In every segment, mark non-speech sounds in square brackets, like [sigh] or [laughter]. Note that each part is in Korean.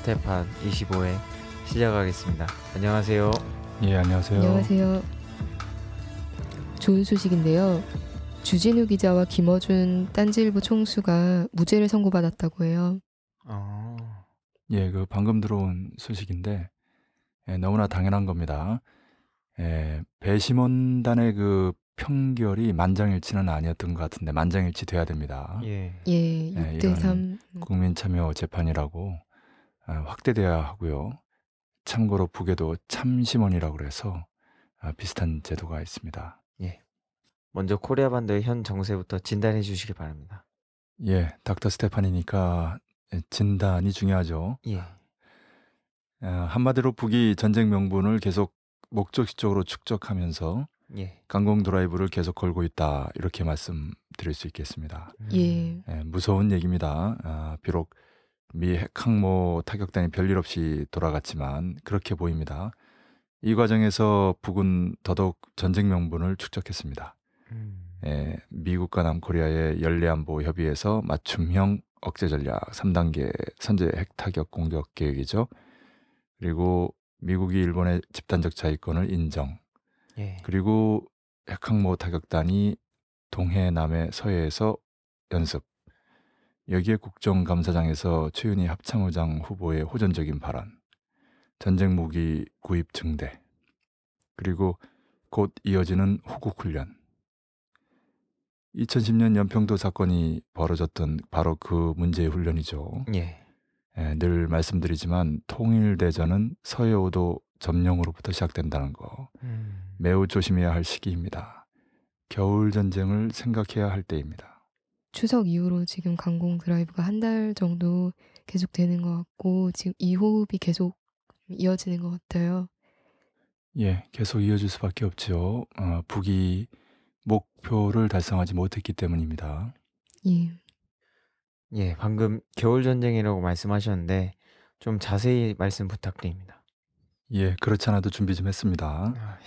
스테판 25회 시작하겠습니다. 안녕하세요. 예, 안녕하세요. 안녕하세요. 좋은 소식인데요. 주진우 기자와 김어준 딴지일보 총수가 무죄를 선고받았다고 해요. 어, 예, 그 방금 들어온 소식인데 예, 너무나 당연한 겁니다. 예, 배심원단의 그 평결이 만장일치는 아니었던 것 같은데 만장일치 돼야 됩니다. 예. 예, 네, 6대 이런 3. 국민참여 재판이라고 아, 확대돼야 하고요. 참고로 북에도 참심원이라고 그래서 아, 비슷한 제도가 있습니다. 먼저 코리아 반도의 현 정세부터 진단해 주시기 바랍니다. 예, 닥터 스테판이니까 예, 진단이 중요하죠. 예. 어, 한마디로 북이 전쟁 명분을 계속 목적적으로 축적하면서 예. 강공 드라이브를 계속 걸고 있다 이렇게 말씀드릴 수 있겠습니다. 음, 예. 예, 무서운 얘기입니다. 아, 비록 미 핵항모 타격단이 별일 없이 돌아갔지만 그렇게 보입니다. 이 과정에서 북은 더더욱 전쟁 명분을 축적했습니다. 음, 예, 미국과 남코리아의 연례안보 협의에서 맞춤형 억제 전략 3단계 선제 핵타격 공격 계획이죠. 그리고 미국이 일본의 집단적 자위권을 인정. 예. 그리고 핵항모 타격단이 동해, 남해, 서해에서 연습. 여기에 국정감사장에서 최윤희 합참의장 후보의 호전적인 발언. 전쟁 무기 구입 증대. 그리고 곧 이어지는 호국 훈련. 2010년 연평도 사건이 벌어졌던 바로 그 문제의 훈련이죠. 예. 예, 늘 말씀드리지만 통일 대전은 서해오도 점령으로부터 시작된다는 거 음, 매우 조심해야 할 시기입니다. 겨울 전쟁을 생각해야 할 때입니다. 추석 이후로 지금 강공 드라이브가 한 달 정도 계속 되는 것 같고 지금 이 호흡이 계속 이어지는 것 같아요. 예, 계속 이어질 수밖에 없죠. 어, 북이 목표를 달성하지 못했기 때문입니다. 예. 예. 방금 겨울 전쟁이라고 말씀하셨는데 좀 자세히 말씀 부탁드립니다. 예, 그렇지 않아도 준비 좀 했습니다. 아,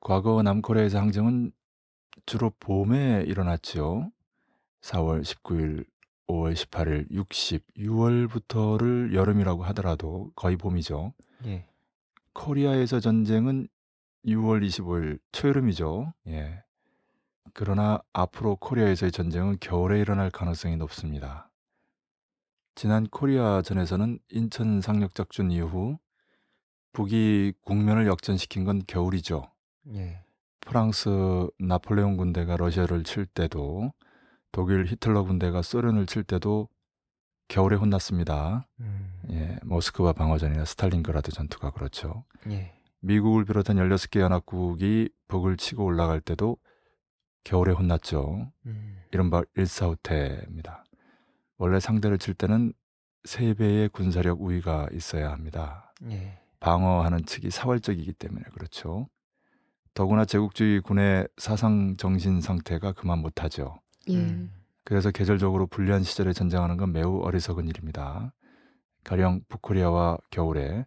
과거 남코리아에서 항쟁은 주로 봄에 일어났죠. 4월 19일, 5월 18일, 60, 6월부터를 여름이라고 하더라도 거의 봄이죠. 예. 코리아에서 전쟁은 6월 25일 초여름이죠. 예. 그러나 앞으로 코리아에서의 전쟁은 겨울에 일어날 가능성이 높습니다. 지난 코리아전에서는 인천 상륙 작전 이후 북이 국면을 역전시킨 건 겨울이죠. 예. 프랑스 나폴레옹 군대가 러시아를 칠 때도 독일 히틀러 군대가 소련을 칠 때도 겨울에 혼났습니다. 음, 예, 모스크바 방어전이나 스탈린그라드 전투가 그렇죠. 예. 미국을 비롯한 16개 연합국이 북을 치고 올라갈 때도 겨울에 혼났죠. 음, 이른바 일사후퇴입니다. 원래 상대를 칠 때는 3배의 군사력 우위가 있어야 합니다. 예. 방어하는 측이 사활적이기 때문에 그렇죠. 더구나 제국주의 군의 사상 정신 상태가 그만 못하죠. 예. 음, 그래서 계절적으로 불리한 시절에 전쟁하는 건 매우 어리석은 일입니다. 가령 북코리아와 겨울에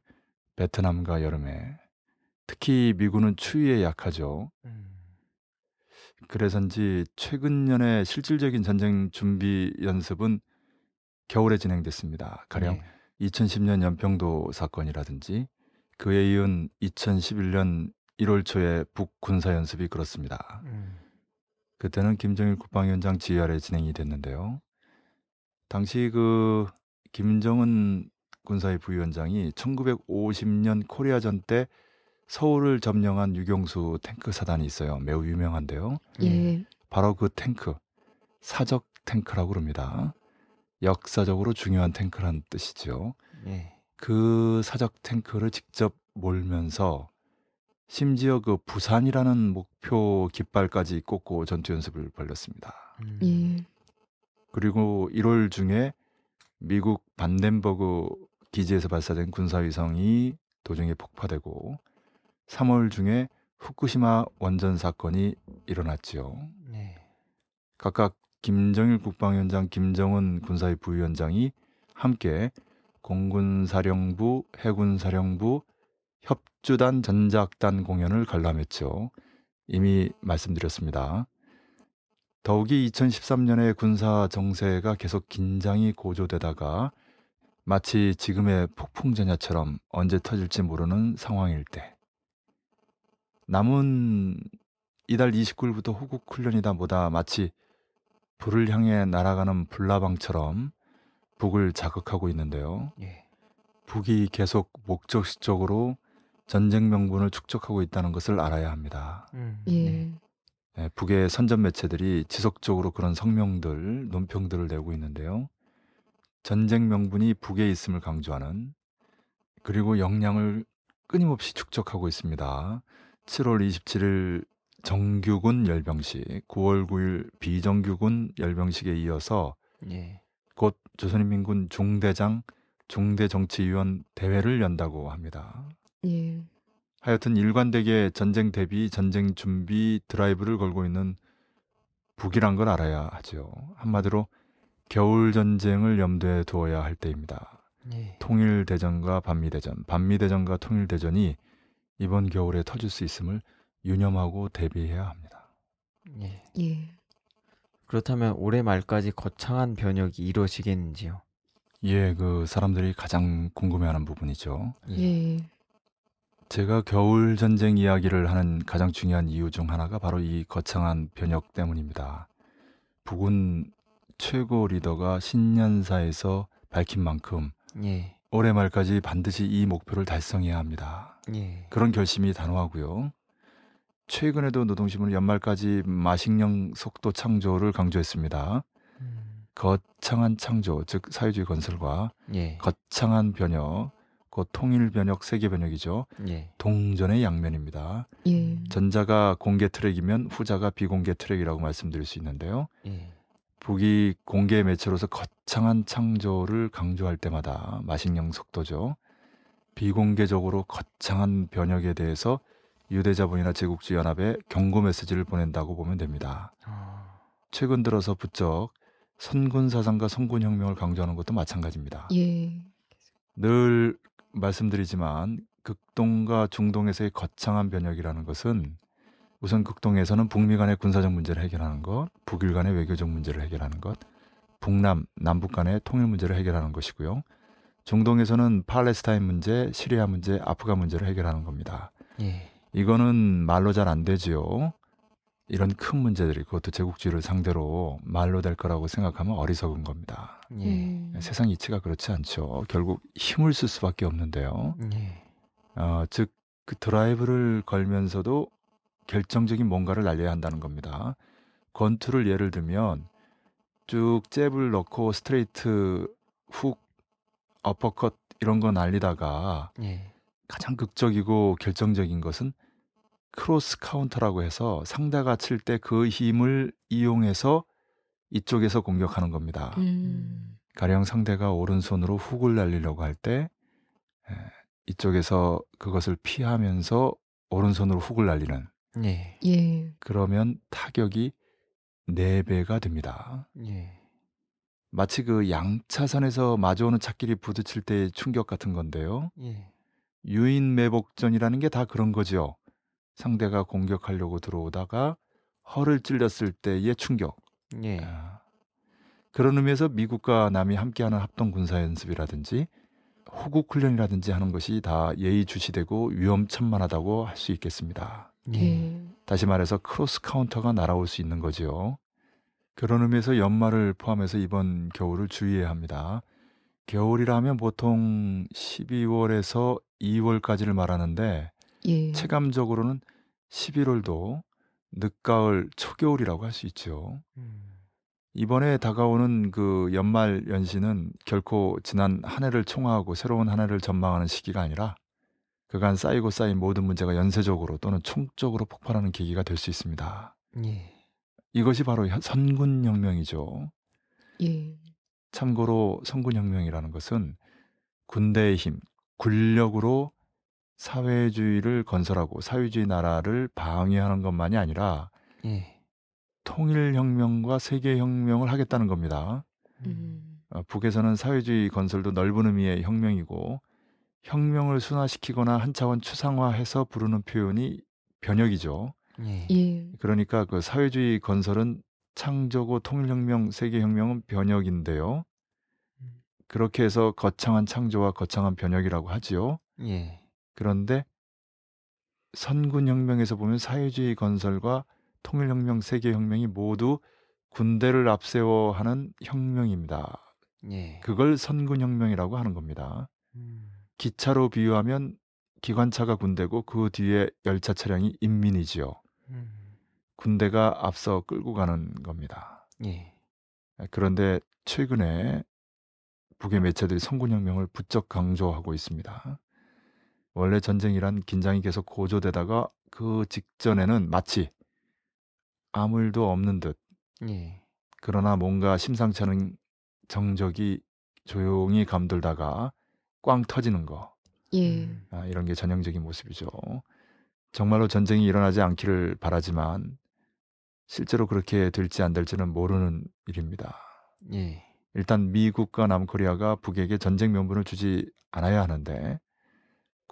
베트남과 여름에 특히 미군은 추위에 약하죠. 음, 그래서인지 최근 년의 실질적인 전쟁 준비 연습은 겨울에 진행됐습니다. 가령 예. 2010년 연평도 사건이라든지 그에 이은 2011년 1월 초에 북 군사 연습이 그렇습니다. 음, 그때는 김정일 국방위원장 지휘 아래 진행이 됐는데요. 당시 그 김정은 군사위 부위원장이 1950년 코리아전 때 서울을 점령한 유경수 탱크 사단이 있어요. 매우 유명한데요. 예. 바로 그 탱크 사적 탱크라고 그럽니다. 역사적으로 중요한 탱크란 뜻이죠. 예. 그 사적 탱크를 직접 몰면서 심지어 그 부산이라는 목표 깃발까지 꽂고 전투 연습을 벌였습니다. 음, 예. 그리고 1월 중에 미국 반덴버그 기지에서 발사된 군사위성이 도중에 폭파되고 3월 중에 후쿠시마 원전 사건이 일어났지요. 네. 각각 김정일 국방위원장, 김정은 군사위 부위원장이 함께 공군사령부, 해군사령부, 협주단 전작단 공연을 관람했죠. 이미 말씀드렸습니다. 더욱이 2013년에 군사 정세가 계속 긴장이 고조되다가 마치 지금의 폭풍전야처럼 언제 터질지 모르는 상황일 때 남은 이달 29일부터 호국 훈련이다 뭐다 마치 불을 향해 날아가는 불나방처럼 북을 자극하고 있는데요. 예. 북이 계속 목적적으로 전쟁 명분을 축적하고 있다는 것을 알아야 합니다. 음, 예. 네. 예, 북의 선전 매체들이 지속적으로 그런 성명들, 논평들을 내고 있는데요. 전쟁 명분이 북에 있음을 강조하는 그리고 역량을 끊임없이 축적하고 있습니다. 7월 27일 정규군 열병식, 9월 9일 비정규군 열병식에 이어서 예. 곧 조선인민군 중대장 중대정치위원 대회를 연다고 합니다. 예. 하여튼 일관되게 전쟁 대비, 전쟁 준비 드라이브를 걸고 있는 북이란 걸 알아야 하죠. 한마디로 겨울 전쟁을 염두에 두어야 할 때입니다. 예. 통일 대전과 반미 대전, 반미 대전과 통일 대전이 이번 겨울에 터질 수 있음을 유념하고 대비해야 합니다. 예. 예. 그렇다면 올해 말까지 거창한 변혁이 이루어지겠는지요? 예, 그 사람들이 가장 궁금해하는 부분이죠. 예. 제가 겨울 전쟁 이야기를 하는 가장 중요한 이유 중 하나가 바로 이 거창한 변혁 때문입니다. 북은 최고 리더가 신년사에서 밝힌 만큼 예. 올해 말까지 반드시 이 목표를 달성해야 합니다. 예. 그런 결심이 단호하고요. 최근에도 노동신문은 연말까지 마식령 속도 창조를 강조했습니다. 음, 거창한 창조, 즉 사회주의 건설과 예. 거창한 변혁, 곧 통일 변혁, 세계 변혁이죠. 예. 동전의 양면입니다. 예. 전자가 공개 트랙이면 후자가 비공개 트랙이라고 말씀드릴 수 있는데요. 예. 북이 공개 매체로서 거창한 창조를 강조할 때마다 마식령 속도죠. 비공개적으로 거창한 변혁에 대해서 유대자본이나 제국주의 연합에 경고 메시지를 보낸다고 보면 됩니다. 아, 최근 들어서 부쩍 선군 사상과 선군 혁명을 강조하는 것도 마찬가지입니다. 예. 늘 말씀드리지만 극동과 중동에서의 거창한 변혁이라는 것은 우선 극동에서는 북미 간의 군사적 문제를 해결하는 것, 북일 간의 외교적 문제를 해결하는 것, 북남, 남북 간의 통일 문제를 해결하는 것이고요. 중동에서는 팔레스타인 문제, 시리아 문제, 아프간 문제를 해결하는 겁니다. 예. 이거는 말로 잘 안 되지요. 이런 큰 문제들이 그것도 제국주의를 상대로 말로 될 거라고 생각하면 어리석은 겁니다. 예. 음. 세상 이치가 그렇지 않죠. 결국 힘을 쓸 수밖에 없는데요. 예. 어, 즉, 그 드라이브를 걸면서도 결정적인 뭔가를 날려야 한다는 겁니다. 권투를 예를 들면 쭉 잽을 넣고 스트레이트, 훅, 어퍼컷 이런 거 날리다가 예. 가장 극적이고 결정적인 것은 크로스 카운터라고 해서 상대가 칠 때 그 힘을 이용해서 이쪽에서 공격하는 겁니다. 음. 가령 상대가 오른손으로 훅을 날리려고 할 때 이쪽에서 그것을 피하면서 오른손으로 훅을 날리는 예. 예. 그러면 타격이 4배가 됩니다. 예. 마치 그 양차선에서 마주오는 찻길이 부딪힐 때의 충격 같은 건데요. 예. 유인 매복전이라는 게 다 그런 거죠. 상대가 공격하려고 들어오다가 허를 찔렸을 때의 충격. 예. 아, 그런 의미에서 미국과 남이 함께하는 합동 군사 연습이라든지 호국 훈련이라든지 하는 것이 다 예의주시되고 위험천만하다고 할 수 있겠습니다. 예. 예. 다시 말해서 크로스 카운터가 날아올 수 있는 거지요. 그런 의미에서 연말을 포함해서 이번 겨울을 주의해야 합니다. 겨울이라 하면 보통 12월에서 2월까지를 말하는데 예. 체감적으로는 11월도 늦가을 초겨울이라고 할 수 있죠. 음. 이번에 다가오는 그 연말 연시는 결코 지난 한 해를 총화하고 새로운 한 해를 전망하는 시기가 아니라 그간 쌓이고 쌓인 모든 문제가 연쇄적으로 또는 총적으로 폭발하는 계기가 될 수 있습니다. 예. 이것이 바로 현- 선군혁명이죠. 예. 참고로 선군혁명이라는 것은 군대의 힘, 군력으로 사회주의를 건설하고 사회주의 나라를 방위하는 것만이 아니라 예. 통일혁명과 세계혁명을 하겠다는 겁니다. 음. 어, 북에서는 사회주의 건설도 넓은 의미의 혁명이고 혁명을 순화시키거나 한 차원 추상화해서 부르는 표현이 변혁이죠. 예. 예. 그러니까 그 사회주의 건설은 창조고 통일혁명, 세계혁명은 변혁인데요. 음. 그렇게 해서 거창한 창조와 거창한 변혁이라고 하지요. 예. 그런데 선군혁명에서 보면 사회주의 건설과 통일혁명, 세계혁명이 모두 군대를 앞세워 하는 혁명입니다. 예. 그걸 선군혁명이라고 하는 겁니다. 음. 기차로 비유하면 기관차가 군대고 그 뒤에 열차 차량이 인민이지요. 음. 군대가 앞서 끌고 가는 겁니다. 예. 그런데 최근에 북의 매체들이 선군혁명을 부쩍 강조하고 있습니다. 원래 전쟁이란 긴장이 계속 고조되다가 그 직전에는 마치 아무 일도 없는 듯 예. 그러나 뭔가 심상치 않은 정적이 조용히 감돌다가 꽝 터지는 거 예. 음. 아, 이런 게 전형적인 모습이죠. 정말로 전쟁이 일어나지 않기를 바라지만 실제로 그렇게 될지 안 될지는 모르는 일입니다. 예. 일단 미국과 남코리아가 북에게 전쟁 명분을 주지 않아야 하는데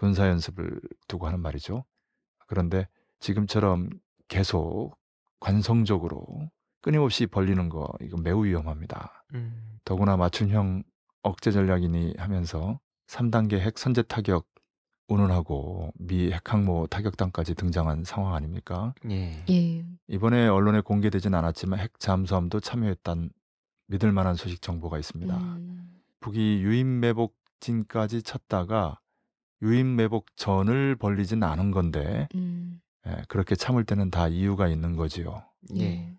군사 연습을 두고 하는 말이죠. 그런데 지금처럼 계속 관성적으로 끊임없이 벌리는 거 이거 매우 위험합니다. 음. 더구나 맞춤형 억제 전략이니 하면서 3단계 핵 선제 타격 운운하고 미 핵항모 타격단까지 등장한 상황 아닙니까? 예. 예. 이번에 언론에 공개되진 않았지만 핵 잠수함도 참여했단 믿을 만한 소식 정보가 있습니다. 음. 북이 유인 매복진까지 쳤다가 유인 매복 전을 벌리진 않은 건데 음. 예, 그렇게 참을 때는 다 이유가 있는 거지요. 예.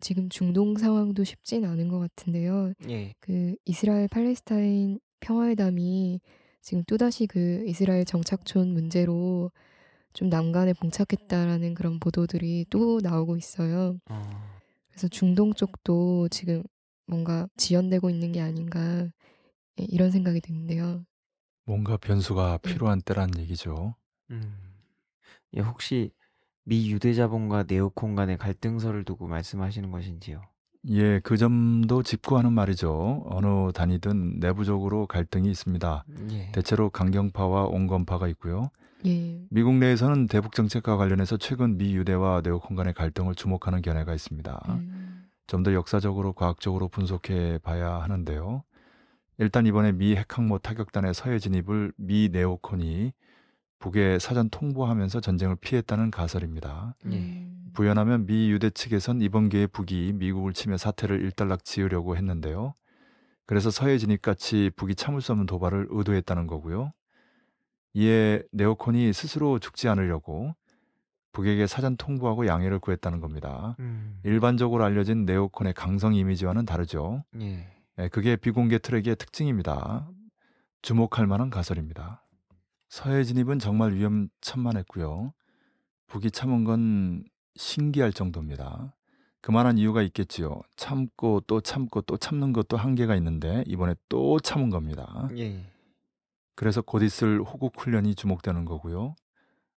지금 중동 상황도 쉽진 않은 것 같은데요. 예. 그 이스라엘 팔레스타인 평화회담이 지금 또다시 그 이스라엘 정착촌 문제로 좀 난간에 봉착했다라는 그런 보도들이 또 나오고 있어요. 어. 그래서 중동 쪽도 지금 뭔가 지연되고 있는 게 아닌가 예, 이런 생각이 드는데요. 뭔가 변수가 네. 필요한 때란 얘기죠. 음. 예, 혹시 미 유대자본과 네오콘 간의 갈등설을 두고 말씀하시는 것인지요? 예, 그 점도 짚고 하는 말이죠. 어느 단위든 내부적으로 갈등이 있습니다. 예. 대체로 강경파와 온건파가 있고요. 예. 미국 내에서는 대북 정책과 관련해서 최근 미 유대와 네오콘 간의 갈등을 주목하는 견해가 있습니다. 음. 좀 더 역사적으로 과학적으로 분석해 봐야 하는데요. 일단 이번에 미 핵항모 타격단의 서해 진입을 미 네오콘이 북에 사전 통보하면서 전쟁을 피했다는 가설입니다. 예. 음. 부연하면 미 유대 측에선 이번 기회에 북이 미국을 치며 사태를 일단락 지으려고 했는데요. 그래서 서해 진입같이 북이 참을 수 없는 도발을 의도했다는 거고요. 이에 네오콘이 스스로 죽지 않으려고 북에게 사전 통보하고 양해를 구했다는 겁니다. 음. 일반적으로 알려진 네오콘의 강성 이미지와는 다르죠. 예. 예, 그게 비공개 트랙의 특징입니다. 주목할 만한 가설입니다. 서해 진입은 정말 위험천만했고요. 북이 참은 건 신기할 정도입니다. 그만한 이유가 있겠지요. 참고 또 참고 또 참는 것도 한계가 있는데 이번에 또 참은 겁니다. 예. 그래서 곧 있을 호국 훈련이 주목되는 거고요.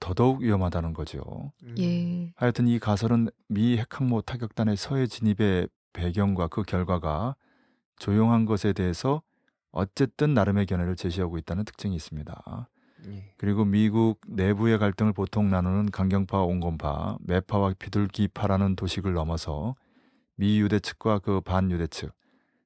더더욱 위험하다는 거죠. 음. 예. 하여튼 이 가설은 미 핵항모 타격단의 서해 진입의 배경과 그 결과가 조용한 것에 대해서 어쨌든 나름의 견해를 제시하고 있다는 특징이 있습니다. 예. 그리고 미국 내부의 갈등을 보통 나누는 강경파, 온건파, 매파와 비둘기파라는 도식을 넘어서 미 유대 측과 그 반유대 측,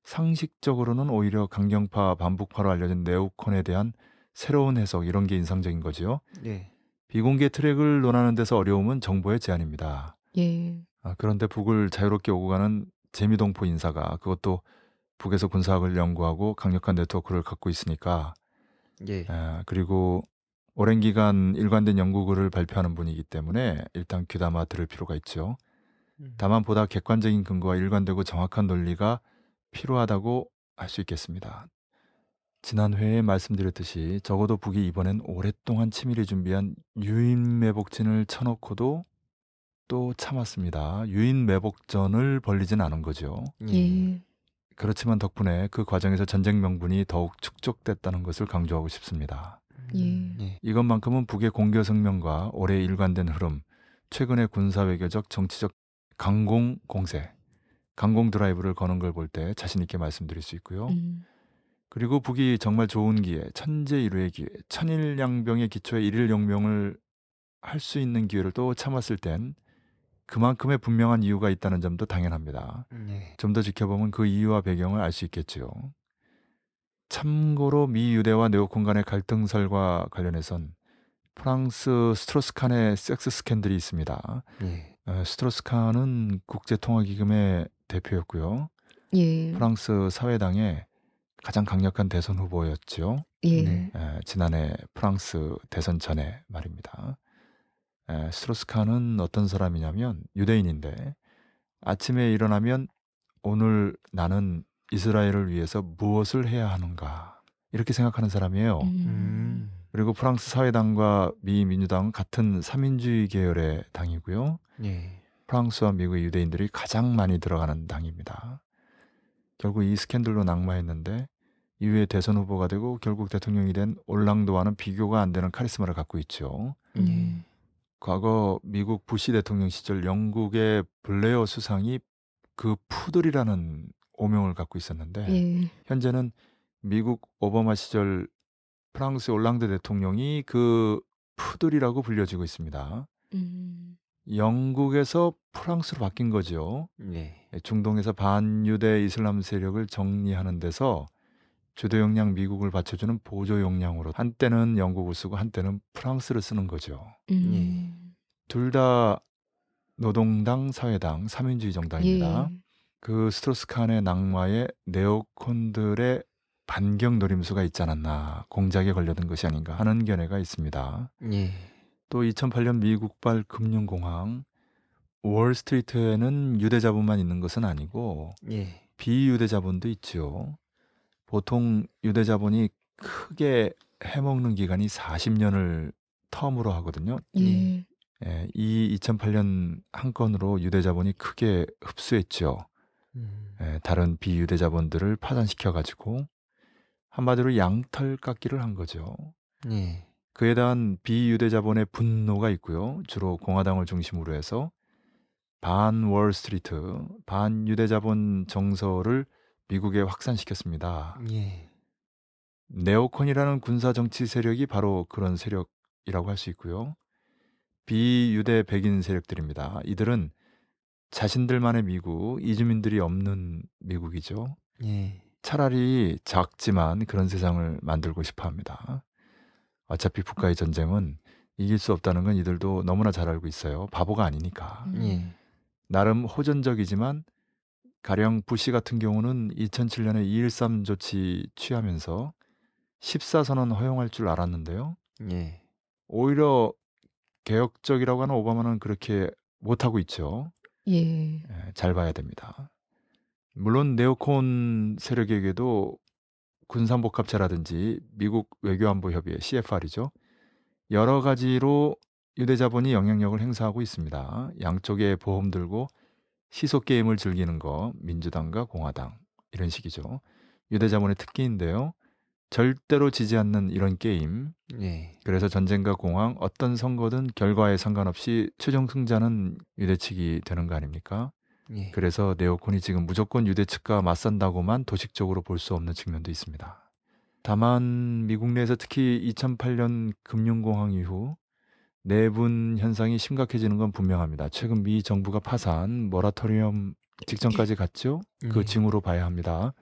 상식적으로는 오히려 강경파, 반북파로 알려진 네오콘에 대한 새로운 해석 이런 게 인상적인 거지요. 예. 비공개 트랙을 논하는 데서 어려움은 정보의 제한입니다. 예. 아, 그런데 북을 자유롭게 오고 가는 재미동포 인사가 그것도 북에서 군사학을 연구하고 강력한 네트워크를 갖고 있으니까 예. 아, 그리고 오랜 기간 일관된 연구글을 발표하는 분이기 때문에 일단 귀담아 들을 필요가 있죠. 음. 다만 보다 객관적인 근거와 일관되고 정확한 논리가 필요하다고 할 수 있겠습니다. 지난 회에 말씀드렸듯이 적어도 북이 이번엔 오랫동안 치밀히 준비한 유인 매복진을 쳐놓고도 또 참았습니다. 유인 매복전을 벌리진 않은 거죠. 예. 그렇지만 덕분에 그 과정에서 전쟁 명분이 더욱 축적됐다는 것을 강조하고 싶습니다. 음. 예. 예. 이것만큼은 북의 공개 성명과 올해 일관된 흐름, 최근의 군사 외교적 정치적 강공 공세, 강공 드라이브를 거는 걸 볼 때 자신 있게 말씀드릴 수 있고요. 음. 그리고 북이 정말 좋은 기회, 천재일우의 기회, 천일 양병의 기초에 일일용명을 할 수 있는 기회를 또 참았을 땐 그만큼의 분명한 이유가 있다는 점도 당연합니다. 네. 좀더 지켜보면 그 이유와 배경을 알 수 있겠지요. 참고로 미 유대와 네오콘 간의 갈등설과 관련해선 프랑스 스트로스칸의 섹스 스캔들이 있습니다. 예. 어, 스트로스칸은 국제통화기금의 대표였고요. 예. 프랑스 사회당의 가장 강력한 대선 후보였죠. 예. 네. 에, 지난해 프랑스 대선 전에 말입니다. 에, 스트로스칸은 어떤 사람이냐면 유대인인데 아침에 일어나면 오늘 나는 이스라엘을 위해서 무엇을 해야 하는가 이렇게 생각하는 사람이에요. 음. 음. 그리고 프랑스 사회당과 미 민주당은 같은 삼인주의 계열의 당이고요. 예. 프랑스와 미국의 유대인들이 가장 많이 들어가는 당입니다. 결국 이 스캔들로 낙마했는데 이후에 대선 후보가 되고 결국 대통령이 된 올랑도와는 비교가 안 되는 카리스마를 갖고 있죠. 예. 음. 과거 미국 부시 대통령 시절 영국의 블레어 수상이 그 푸들이라는 오명을 갖고 있었는데 예. 현재는 미국 오바마 시절 프랑스 올랑드 대통령이 그 푸들이라고 불려지고 있습니다. 음. 영국에서 프랑스로 바뀐 거죠. 예. 중동에서 반유대 이슬람 세력을 정리하는 데서 주도 역량 미국을 받쳐주는 보조 역량으로 한때는 영국을 쓰고 한때는 프랑스를 쓰는 거죠. 음. 둘다 노동당, 사회당, 삼인주의 정당입니다. 예. 그 스트로스칸의 낙마에 네오콘들의 반경 노림수가 있지 않았나 공작에 걸려든 것이 아닌가 하는 견해가 있습니다. 예. 또 2008년 미국발 금융공황 월스트리트에는 유대자본만 있는 것은 아니고 예. 비유대자본도 있죠. 보통 유대 자본이 크게 해먹는 기간이 40년을 텀으로 하거든요. 예. 예, 이 2008년 한 건으로 유대 자본이 크게 흡수했죠. 음. 예, 다른 비유대 자본들을 파산시켜 가지고 한마디로 양털 깎기를 한 거죠. 예. 그에 대한 비유대 자본의 분노가 있고요. 주로 공화당을 중심으로 해서 반 월스트리트, 반 유대 자본 정서를 미국에 확산시켰습니다. 예. 네오콘이라는 군사 정치 세력이 바로 그런 세력이라고 할 수 있고요. 비유대 백인 세력들입니다. 이들은 자신들만의 미국, 이주민들이 없는 미국이죠. 예. 차라리 작지만 그런 세상을 만들고 싶어 합니다. 어차피 북과의 전쟁은 이길 수 없다는 건 이들도 너무나 잘 알고 있어요. 바보가 아니니까. 음. 예. 나름 호전적이지만 가령 부시 같은 경우는 2007년에 2.13 조치 취하면서 14선언 허용할 줄 알았는데요. 예. 오히려 개혁적이라고 하는 오바마는 그렇게 못하고 있죠. 예. 예, 잘 봐야 됩니다. 물론 네오콘 세력에게도 군산복합체라든지 미국 외교안보협의 CFR이죠. 여러 가지로 유대자본이 영향력을 행사하고 있습니다. 양쪽에 보험 들고 시속 게임을 즐기는 거 민주당과 공화당 이런 식이죠. 유대자본의 특기인데요. 절대로 지지 않는 이런 게임. 예. 그래서 전쟁과 공황 어떤 선거든 결과에 상관없이 최종 승자는 유대 측이 되는 거 아닙니까? 예. 그래서 네오콘이 지금 무조건 유대 측과 맞선다고만 도식적으로 볼 수 없는 측면도 있습니다. 다만 미국 내에서 특히 2008년 금융공황 이후 내분 현상이 심각해지는 건 분명합니다. 최근 미 정부가 파산, 모라토리엄 직전까지 갔죠. 그 예. 징후로 봐야 합니다.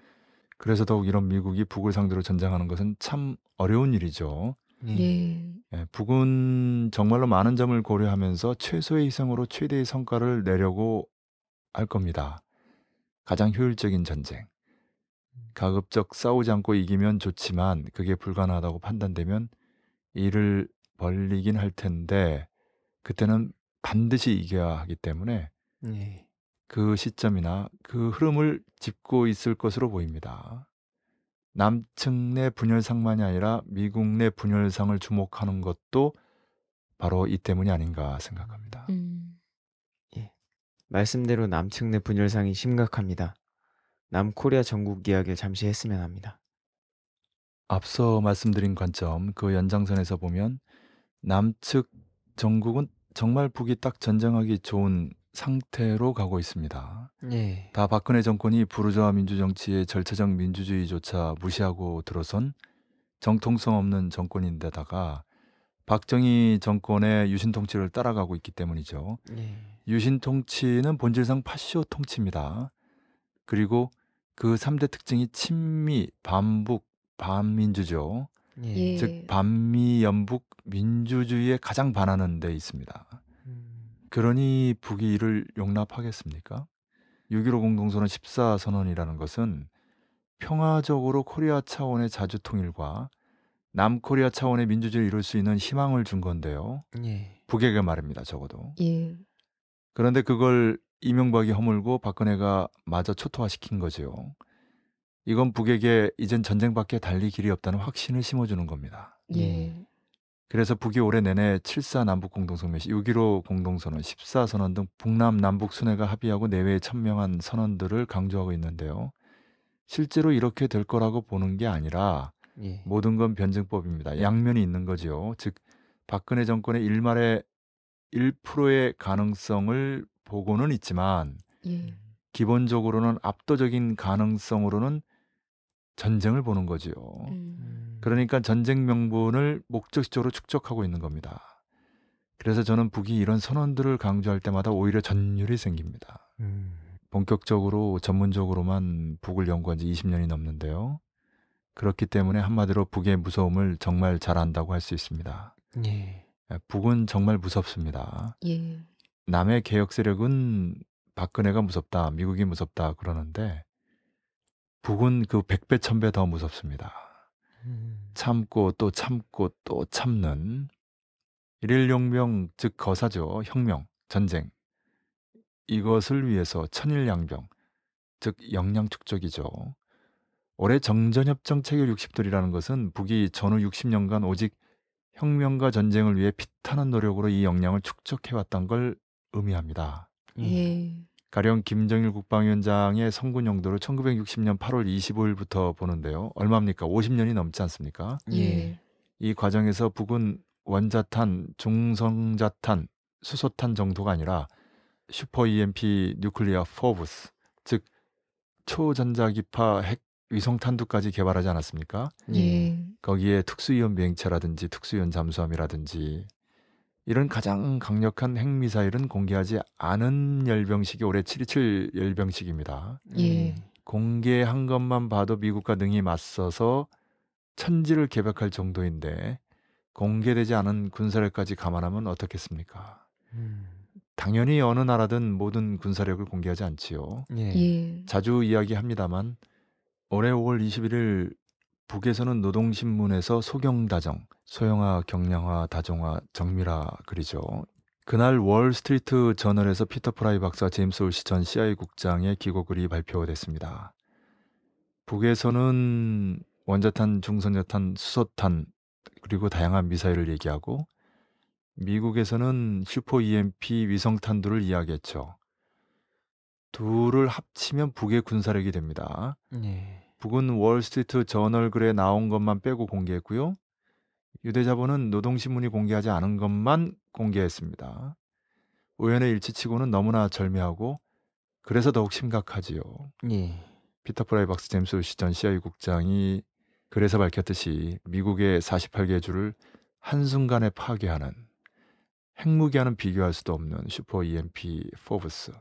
그래서 더욱 이런 미국이 북을 상대로 전쟁하는 것은 참 어려운 일이죠. 예. 예. 예, 북은 정말로 많은 점을 고려하면서 최소의 희생으로 최대의 성과를 내려고 할 겁니다. 가장 효율적인 전쟁. 가급적 싸우지 않고 이기면 좋지만 그게 불가능하다고 판단되면 일을 벌리긴 할 텐데 그때는 반드시 이겨야 하기 때문에 예. 그 시점이나 그 흐름을 짚고 있을 것으로 보입니다. 남측 내 분열상만이 아니라 미국 내 분열상을 주목하는 것도 바로 이 때문이 아닌가 생각합니다. 음. 말씀대로 남측 내 분열상이 심각합니다. 남코리아 전국 이야기를 잠시 했으면 합니다. 앞서 말씀드린 관점 그 연장선에서 보면 남측 전국은 정말 북이 딱 전쟁하기 좋은 상태로 가고 있습니다. 예. 다 박근혜 정권이 부르주아 민주 정치의 절차적 민주주의조차 무시하고 들어선 정통성 없는 정권인데다가 박정희 정권의 유신 통치를 따라가고 있기 때문이죠. 예. 유신 통치는 본질상 파쇼 통치입니다. 그리고 그 3대 특징이 친미, 반북, 반민주죠. 예. 예. 즉 반미 연북 민주주의에 가장 반하는 데 있습니다. 음. 그러니 북이 이를 용납하겠습니까? 6.15 공동선언 14선언이라는 것은 평화적으로 코리아 차원의 자주 통일과 남코리아 차원의 민주주의를 이룰 수 있는 희망을 준 건데요. 예. 북에게 말입니다. 적어도. 예. 그런데 그걸 이명박이 허물고 박근혜가 마저 초토화시킨 거죠. 이건 북에게 이젠 전쟁밖에 달리 길이 없다는 확신을 심어주는 겁니다. 예. 그래서 북이 올해 내내 7사 남북 공동성명, 6.15 공동선언, 14 선언 등 북남 남북 순회가 합의하고 내외에 천명한 선언들을 강조하고 있는데요. 실제로 이렇게 될 거라고 보는 게 아니라 예. 모든 건 변증법입니다. 양면이 있는 거죠. 즉 박근혜 정권의 일말의 1%의 가능성을 보고는 있지만 예. 기본적으로는 압도적인 가능성으로는 전쟁을 보는 거지요. 음. 음. 그러니까 전쟁 명분을 목적적으로 축적하고 있는 겁니다. 그래서 저는 북이 이런 선언들을 강조할 때마다 오히려 전율이 생깁니다. 음. 본격적으로 전문적으로만 북을 연구한 지 20년이 넘는데요. 그렇기 때문에 한마디로 북의 무서움을 정말 잘 안다고 할 수 있습니다. 예. 북은 정말 무섭습니다. 예. 남의 개혁 세력은 박근혜가 무섭다, 미국이 무섭다 그러는데 북은 그 100배, 1000배 더 무섭습니다. 음. 참고 또 참고 또 참는 일일용병 즉 거사죠. 혁명, 전쟁. 이것을 위해서 천일양병 즉 역량 축적이죠. 올해 정전협정 체결 60돌이라는 것은 북이 전후 60년간 오직 혁명과 전쟁을 위해 피타는 노력으로 이 역량을 축적해왔던 걸 의미합니다. 예. 가령 김정일 국방위원장의 성군 용도를 1960년 8월 25일부터 보는데요. 얼마입니까? 50년이 넘지 않습니까? 예. 이 과정에서 북은 원자탄, 중성자탄, 수소탄 정도가 아니라 슈퍼 EMP nuclear FOBS, 즉 초전자기파 핵 위성탄두까지 개발하지 않았습니까? 예. 거기에 특수이온 비행체라든지 특수이온 잠수함이라든지 이런 가장 강력한 핵미사일은 공개하지 않은 열병식이 올해 727 열병식입니다. 예. 공개한 것만 봐도 미국과 능히 맞서서 천지를 개벽할 정도인데 공개되지 않은 군사력까지 감안하면 어떻겠습니까? 음. 당연히 어느 나라든 모든 군사력을 공개하지 않지요. 예. 예. 자주 이야기합니다만 올해 5월 21일 북에서는 노동신문에서 소경다정, 소형화, 경량화, 다정화, 정밀화 그리죠. 그날 월스트리트 저널에서 피터 프라이 박사, 제임스 올시 전 CIA 국장의 기고글이 발표됐습니다. 북에서는 원자탄, 중성자탄, 수소탄 그리고 다양한 미사일을 얘기하고 미국에서는 슈퍼 EMP 위성 탄두를 이야기했죠. 둘을 합치면 북의 군사력이 됩니다. 예. 북은 월스트리트 저널 글에 나온 것만 빼고 공개했고요. 유대자본은 노동신문이 공개하지 않은 것만 공개했습니다. 우연의 일치치고는 너무나 절묘하고 그래서 더욱 심각하지요. 예. 피터 프라이 박사 제임스 울시 전 CIA 국장이 그래서 밝혔듯이 미국의 48개 주를 한순간에 파괴하는 핵무기와는 비교할 수도 없는 슈퍼 EMP FOBS.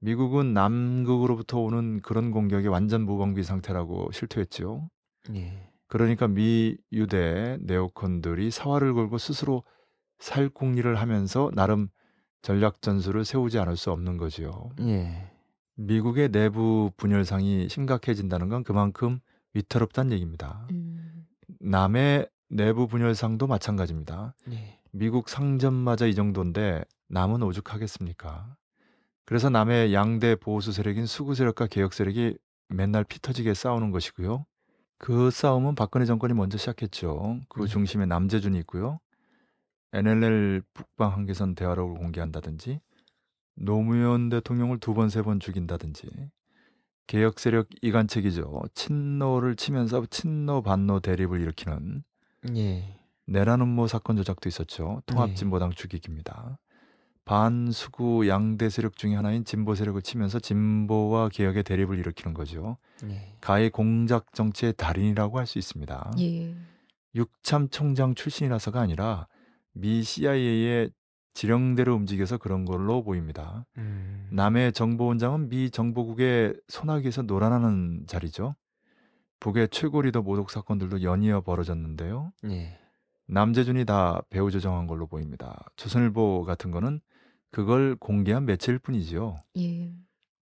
미국은 남극으로부터 오는 그런 공격에 완전 무방비 상태라고 실토했지요. 예. 그러니까 미 유대 네오콘들이 사활을 걸고 스스로 살궁리를 하면서 나름 전략 전술을 세우지 않을 수 없는 거지요. 예. 미국의 내부 분열상이 심각해진다는 건 그만큼 위태롭다는 얘기입니다. 음. 남의 내부 분열상도 마찬가지입니다. 예. 미국 상점마저 이 정도인데 남은 오죽하겠습니까? 그래서 남의 양대 보수 세력인 수구 세력과 개혁 세력이 맨날 피 터지게 싸우는 것이고요. 그 싸움은 박근혜 정권이 먼저 시작했죠. 그 네. 중심에 남재준이 있고요. NLL 북방 한계선 대화록을 공개한다든지 노무현 대통령을 두 번 세 번 죽인다든지 개혁 세력 이간책이죠. 친노를 치면서 친노 반노 대립을 일으키는 예. 내란 음모 사건 조작도 있었죠. 네. 통합진보당 죽이기입니다. 반수구 양대 세력 중의 하나인 진보 세력을 치면서 진보와 개혁의 대립을 일으키는 거죠. 예. 가히 공작 정치의 달인이라고 할 수 있습니다. 예. 육참 총장 출신이라서가 아니라 미 CIA의 지령대로 움직여서 그런 걸로 보입니다. 음. 남해 정보원장은 미 정보국의 소나기에서 놀아나는 자리죠. 북의 최고 리더 모독 사건들도 연이어 벌어졌는데요. 예. 남재준이 다 배후 조정한 걸로 보입니다. 조선일보 같은 거는 그걸 공개한 매체일 뿐이지요. 예.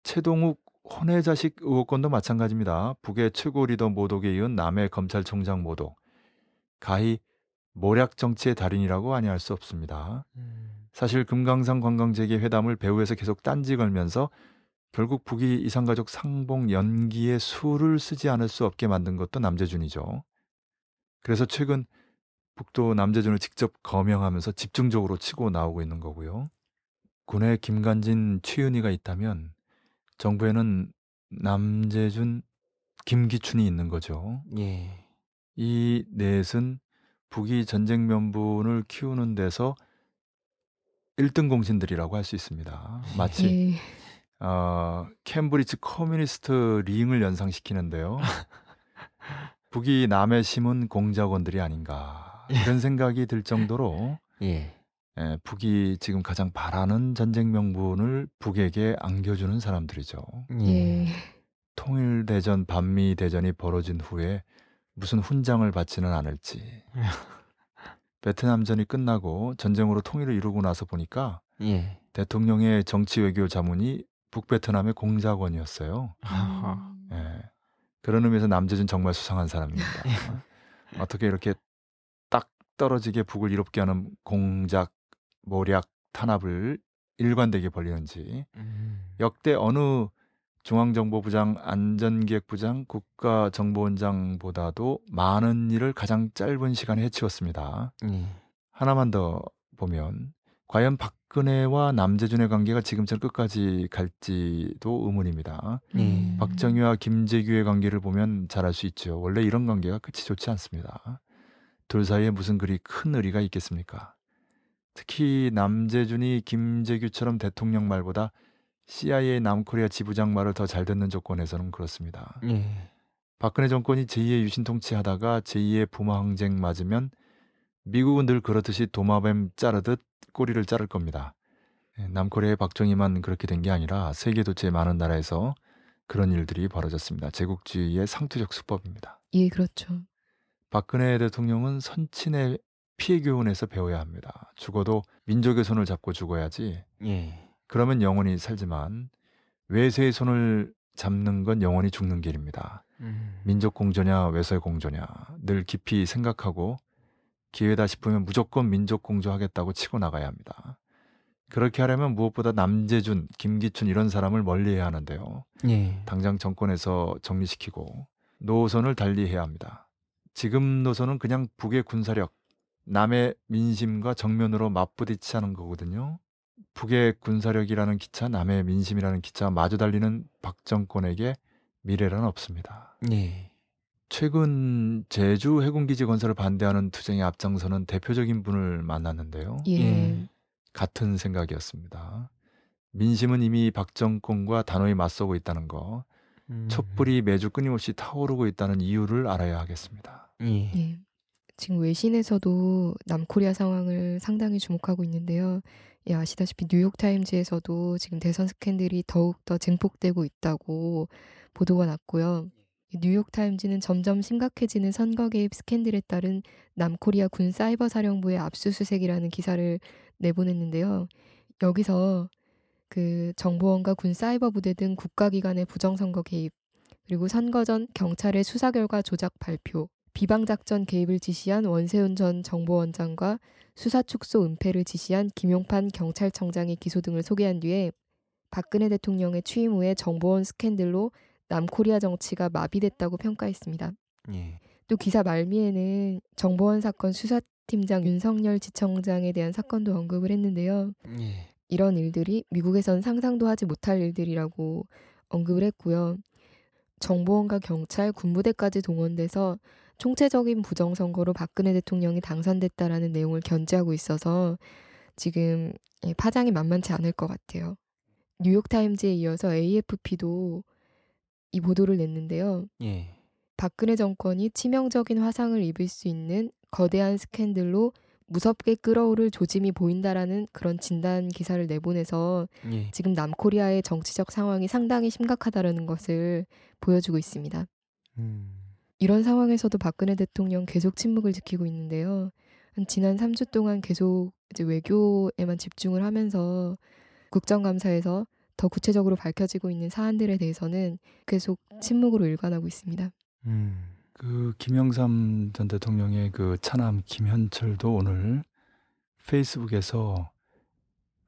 최동욱 혼외 자식 의혹건도 마찬가지입니다. 북의 최고 리더 모독에 이은 남해 검찰총장 모독. 가히 모략 정치의 달인이라고 아니할 수 없습니다. 음. 사실 금강산 관광재개 회담을 배후에서 계속 딴지 걸면서 결국 북이 이산가족 상봉 연기에 수를 쓰지 않을 수 없게 만든 것도 남재준이죠. 그래서 최근 북도 남재준을 직접 거명하면서 집중적으로 치고 나오고 있는 거고요. 군에 김관진, 최윤희가 있다면 정부에는 남재준, 김기춘이 있는 거죠. 예. 이 넷은 북이 전쟁 명분을 키우는 데서 1등 공신들이라고 할 수 있습니다. 마치 예. 어, Cambridge communist ring을 연상시키는데요. [laughs] 북이 남에 심은 공작원들이 아닌가 이런 생각이 들 정도로 예. 예, 북이 지금 가장 바라는 전쟁 명분을 북에게 안겨주는 사람들이죠. 예. 통일 대전, 반미 대전이 벌어진 후에 무슨 훈장을 받지는 않을지. [laughs] 베트남전이 끝나고 전쟁으로 통일을 이루고 나서 보니까 예. 대통령의 정치 외교 자문이 북베트남의 공작원이었어요. 아하. 음. 예. 그런 의미에서 남재준 정말 수상한 사람입니다. [laughs] 어떻게 이렇게 딱 떨어지게 북을 이롭게 하는 공작, 모략, 탄압을 일관되게 벌리는지 음. 역대 어느 중앙정보부장, 안전기획부장, 국가정보원장보다도 많은 일을 가장 짧은 시간에 해치웠습니다. 예. 하나만 더 보면 과연 박근혜와 남재준의 관계가 지금처럼 끝까지 갈지도 의문입니다. 예. 음. 박정희와 김재규의 관계를 보면 잘 알 수 있죠. 원래 이런 관계가 끝이 좋지 않습니다. 둘 사이에 무슨 그리 큰 의리가 있겠습니까? 특히 남재준이 김재규처럼 대통령 말보다 CIA 남코리아 지부장 말을 더 잘 듣는 조건에서는 그렇습니다. 예. 박근혜 정권이 제2의 유신 통치하다가 제2의 부마 항쟁 맞으면 미국은 늘 그렇듯이 도마뱀 자르듯 꼬리를 자를 겁니다. 예, 남코리아의 박정희만 그렇게 된 게 아니라 세계 도처의 많은 나라에서 그런 일들이 벌어졌습니다. 제국주의의 상투적 수법입니다. 예, 그렇죠. 박근혜 대통령은 선친의 피해 교훈에서 배워야 합니다. 죽어도 민족의 손을 잡고 죽어야지. 예. 그러면 영원히 살지만 외세의 손을 잡는 건 영원히 죽는 길입니다. 음. 민족 공조냐 외세 공조냐 늘 깊이 생각하고 기회다 싶으면 무조건 민족 공조하겠다고 치고 나가야 합니다. 그렇게 하려면 무엇보다 남재준, 김기춘 이런 사람을 멀리해야 하는데요. 예. 당장 정권에서 정리시키고 노선을 달리해야 합니다. 지금 노선은 그냥 북의 군사력, 남의 민심과 정면으로 맞부딪히는 거거든요. 북의 군사력이라는 기차, 남의 민심이라는 기차 마주 달리는 박 정권에게 미래란 없습니다. 예. 최근 제주 해군기지 건설을 반대하는 투쟁에 앞장서는 대표적인 분을 만났는데요. 예. 예. 같은 생각이었습니다. 민심은 이미 박 정권과 단호히 맞서고 있다는 거, 음. 촛불이 매주 끊임없이 타오르고 있다는 이유를 알아야 하겠습니다. 예. 예. 지금 외신에서도 남코리아 상황을 상당히 주목하고 있는데요. 예, 아시다시피 뉴욕타임즈에서도 지금 대선 스캔들이 더욱더 증폭되고 있다고 보도가 났고요. 이 뉴욕타임즈는 점점 심각해지는 선거 개입 스캔들에 따른 남코리아 군 사이버 사령부의 압수수색이라는 기사를 내보냈는데요. 여기서 그 정보원과 군 사이버 부대 등 국가기관의 부정선거 개입, 그리고 선거 전 경찰의 수사 결과 조작 발표, 비방작전 개입을 지시한 원세훈 전 정보원장과 수사 축소 은폐를 지시한 김용판 경찰청장의 기소 등을 소개한 뒤에 박근혜 대통령의 취임 후에 정보원 스캔들로 남코리아 정치가 마비됐다고 평가했습니다. 예. 또 기사 말미에는 정보원 사건 수사팀장 윤석열 지청장에 대한 사건도 언급을 했는데요. 예. 이런 일들이 미국에선 상상도 하지 못할 일들이라고 언급을 했고요. 정보원과 경찰, 군부대까지 동원돼서 총체적인 부정선거로 박근혜 대통령이 당선됐다라는 내용을 견지하고 있어서 지금 예, 파장이 만만치 않을 것 같아요. 뉴욕타임즈에 이어서 AFP도 이 보도를 냈는데요. 예. 박근혜 정권이 치명적인 화상을 입을 수 있는 거대한 스캔들로 무섭게 끌어오를 조짐이 보인다라는 그런 진단 기사를 내보내서 예. 지금 남코리아의 정치적 상황이 상당히 심각하다라는 것을 보여주고 있습니다. 음. 이런 상황에서도 박근혜 대통령 계속 침묵을 지키고 있는데요. 한 지난 3주 동안 계속 이제 외교에만 집중을 하면서 국정감사에서 더 구체적으로 밝혀지고 있는 사안들에 대해서는 계속 침묵으로 일관하고 있습니다. 음. 그 김영삼 전 대통령의 그 차남 김현철도 오늘 페이스북에서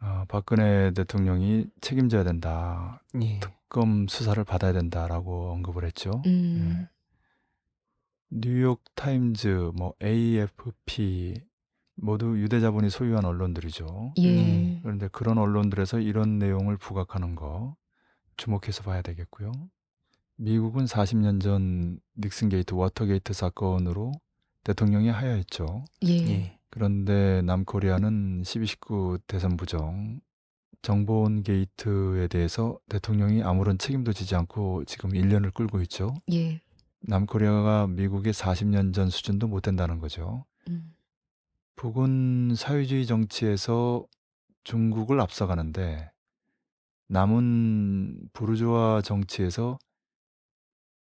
어, 박근혜 대통령이 책임져야 된다. 예. 특검 수사를 받아야 된다라고 언급을 했죠. 음, 뉴욕 타임즈, 뭐 AFP 모두 유대 자본이 소유한 언론들이죠. 예, 네. 그런데 그런 언론들에서 이런 내용을 부각하는 거 주목해서 봐야 되겠고요. 미국은 40년 전 닉슨 게이트, 워터게이트 사건으로 대통령이 하야했죠. 예, 예. 그런데 남코리아는 12.19 대선 부정, 정보원 게이트에 대해서 대통령이 아무런 책임도 지지 않고 지금 1년을 끌고 있죠. 예, 남코리아가 미국의 40년 전 수준도 못 된다는 거죠. 음, 북은 사회주의 정치에서 중국을 앞서가는데 남은 부르주아 정치에서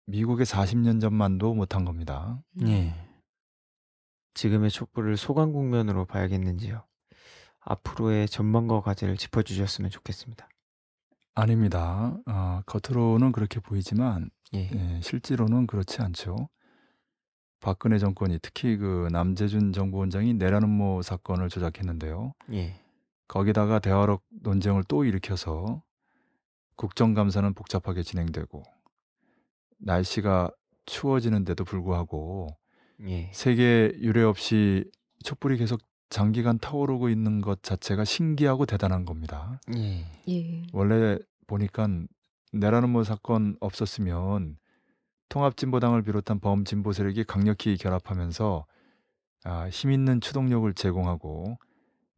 미국의 40년 전만도 못한 겁니다. 음. 예. 지금의 촛불을 소강 국면으로 봐야겠는지요. 앞으로의 전망과 과제를 짚어주셨으면 좋겠습니다. 아닙니다. 아, 겉으로는 그렇게 보이지만 예. 예, 실제로는 그렇지 않죠. 박근혜 정권이 특히 그 남재준 정보원장이 내란 음모 사건을 조작했는데요. 예. 거기다가 대화록 논쟁을 또 일으켜서 국정감사는 복잡하게 진행되고 날씨가 추워지는데도 불구하고 예. 세계 유례 없이 촛불이 계속 장기간 타오르고 있는 것 자체가 신기하고 대단한 겁니다. 예. 예, 원래 보니까 내란음모 사건 없었으면 통합진보당을 비롯한 범진보 세력이 강력히 결합하면서 아, 힘 있는 추동력을 제공하고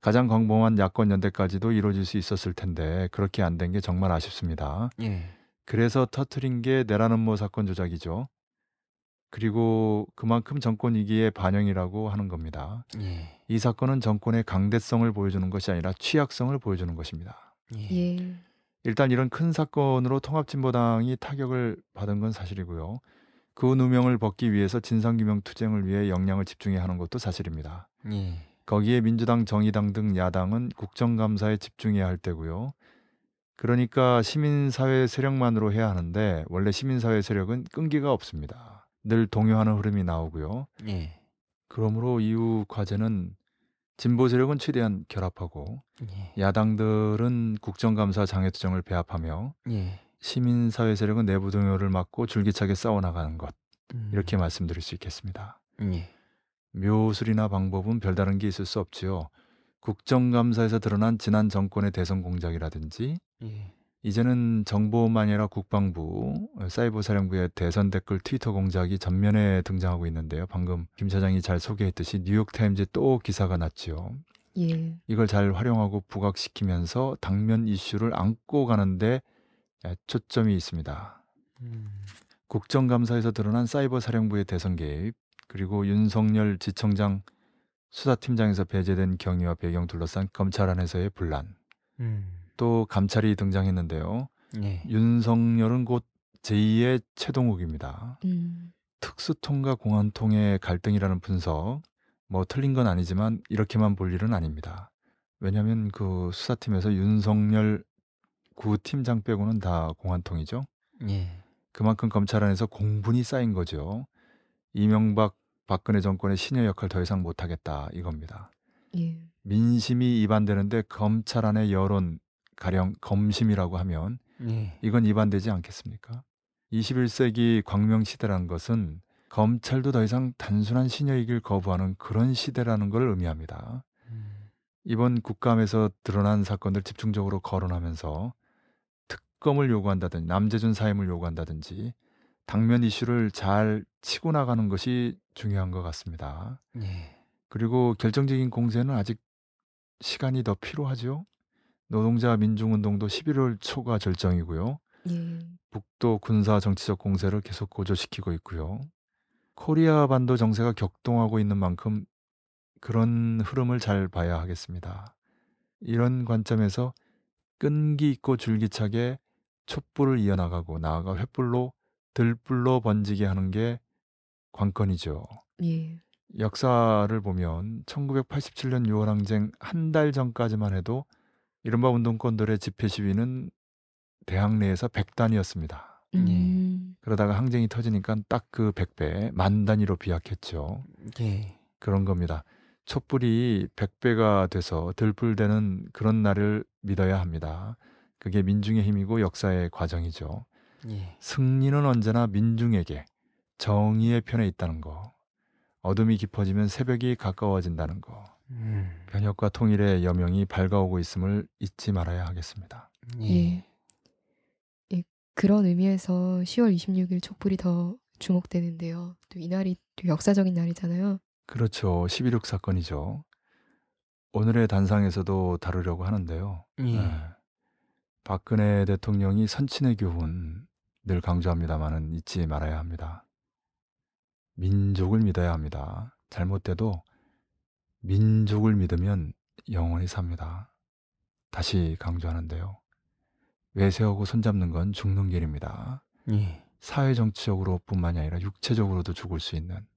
가장 광범한 야권 연대까지도 이루어질 수 있었을 텐데 그렇게 안 된 게 정말 아쉽습니다. 예. 그래서 터트린 게 내란 음모 사건 조작이죠. 그리고 그만큼 정권 위기의 반영이라고 하는 겁니다. 예. 이 사건은 정권의 강대성을 보여주는 것이 아니라 취약성을 보여주는 것입니다. 예. 예, 일단 이런 큰 사건으로 통합진보당이 타격을 받은 건 사실이고요. 그 누명을 벗기 위해서 진상규명 투쟁을 위해 역량을 집중해야 하는 것도 사실입니다. 예. 거기에 민주당, 정의당 등 야당은 국정감사에 집중해야 할 때고요. 그러니까 시민사회 세력만으로 해야 하는데 원래 시민사회 세력은 끈기가 없습니다. 늘 동요하는 흐름이 나오고요. 예. 그러므로 이후 과제는 진보 세력은 최대한 결합하고 예. 야당들은 국정감사 장애투쟁을 배합하며 예. 시민사회 세력은 내부 동요를 막고 줄기차게 싸워나가는 것 음. 이렇게 말씀드릴 수 있겠습니다. 예. 묘술이나 방법은 별다른 게 있을 수 없지요. 국정감사에서 드러난 지난 정권의 대선 공작이라든지 예. 이제는 정보만 아니라 국방부, 사이버 사령부의 대선 댓글 트위터 공작이 전면에 등장하고 있는데요. 방금 김 차장이 잘 소개했듯이 뉴욕타임즈에 또 기사가 났지요. 예, 이걸 잘 활용하고 부각시키면서 당면 이슈를 안고 가는데 초점이 있습니다. 음. 국정감사에서 드러난 사이버 사령부의 대선 개입, 그리고 윤석열 지청장 수사팀장에서 배제된 경위와 배경 둘러싼 검찰 안에서의 분란, 음. 또 감찰이 등장했는데요. 예. 윤석열은 곧 제2의 최동욱입니다. 음, 특수통과 공안통의 갈등이라는 분석, 뭐 틀린 건 아니지만 이렇게만 볼 일은 아닙니다. 왜냐하면 그 수사팀에서 윤석열 구 팀장 빼고는 다 공안통이죠. 예. 그만큼 검찰 안에서 공분이 쌓인 거죠. 이명박 박근혜 정권의 신여 역할 더 이상 못하겠다 이겁니다. 예, 민심이 이반되는데 검찰 안의 여론 가령 검심이라고 하면 예. 이건 이반되지 않겠습니까? 21세기 광명 시대라는 것은 검찰도 더 이상 단순한 신여이길 거부하는 그런 시대라는 걸 의미합니다. 음. 이번 국감에서 드러난 사건들 집중적으로 거론하면서 특검을 요구한다든지 남재준 사임을 요구한다든지 당면 이슈를 잘 치고 나가는 것이 중요한 것 같습니다. 예. 그리고 결정적인 공세는 아직 시간이 더 필요하죠. 노동자 민중운동도 11월 초가 절정이고요. 예. 북도 군사 정치적 공세를 계속 고조시키고 있고요. 코리아 반도 정세가 격동하고 있는 만큼 그런 흐름을 잘 봐야 하겠습니다. 이런 관점에서 끈기 있고 줄기차게 촛불을 이어나가고 나아가 횃불로 들불로 번지게 하는 게 관건이죠. 예. 역사를 보면 1987년 6월 항쟁 한 달 전까지만 해도 이른바 운동권들의 집회 시위는 대학 내에서 100단이었습니다. 음. 그러다가 항쟁이 터지니까 딱 그 100배, 만 단위로 비약했죠. 예. 그런 겁니다. 촛불이 100배가 돼서 들불되는 그런 날을 믿어야 합니다. 그게 민중의 힘이고 역사의 과정이죠. 예. 승리는 언제나 민중에게 정의의 편에 있다는 거. 어둠이 깊어지면 새벽이 가까워진다는 거. 음. 변혁과 통일의 여명이 밝아오고 있음을 잊지 말아야 하겠습니다. 예. 예. 그런 의미에서 10월 26일 촛불이 더 주목되는데요. 또 이날이 또 역사적인 날이잖아요. 그렇죠. 11.6 사건이죠. 오늘의 단상에서도 다루려고 하는데요. 예. 네. 박근혜 대통령이 선친의 교훈 늘 강조합니다만은 잊지 말아야 합니다. 민족을 믿어야 합니다. 잘못돼도 민족을 믿으면 영원히 삽니다. 다시 강조하는데요. 외세하고 손잡는 건 죽는 길입니다. 예. 사회 정치적으로 뿐만이 아니라 육체적으로도 죽을 수 있는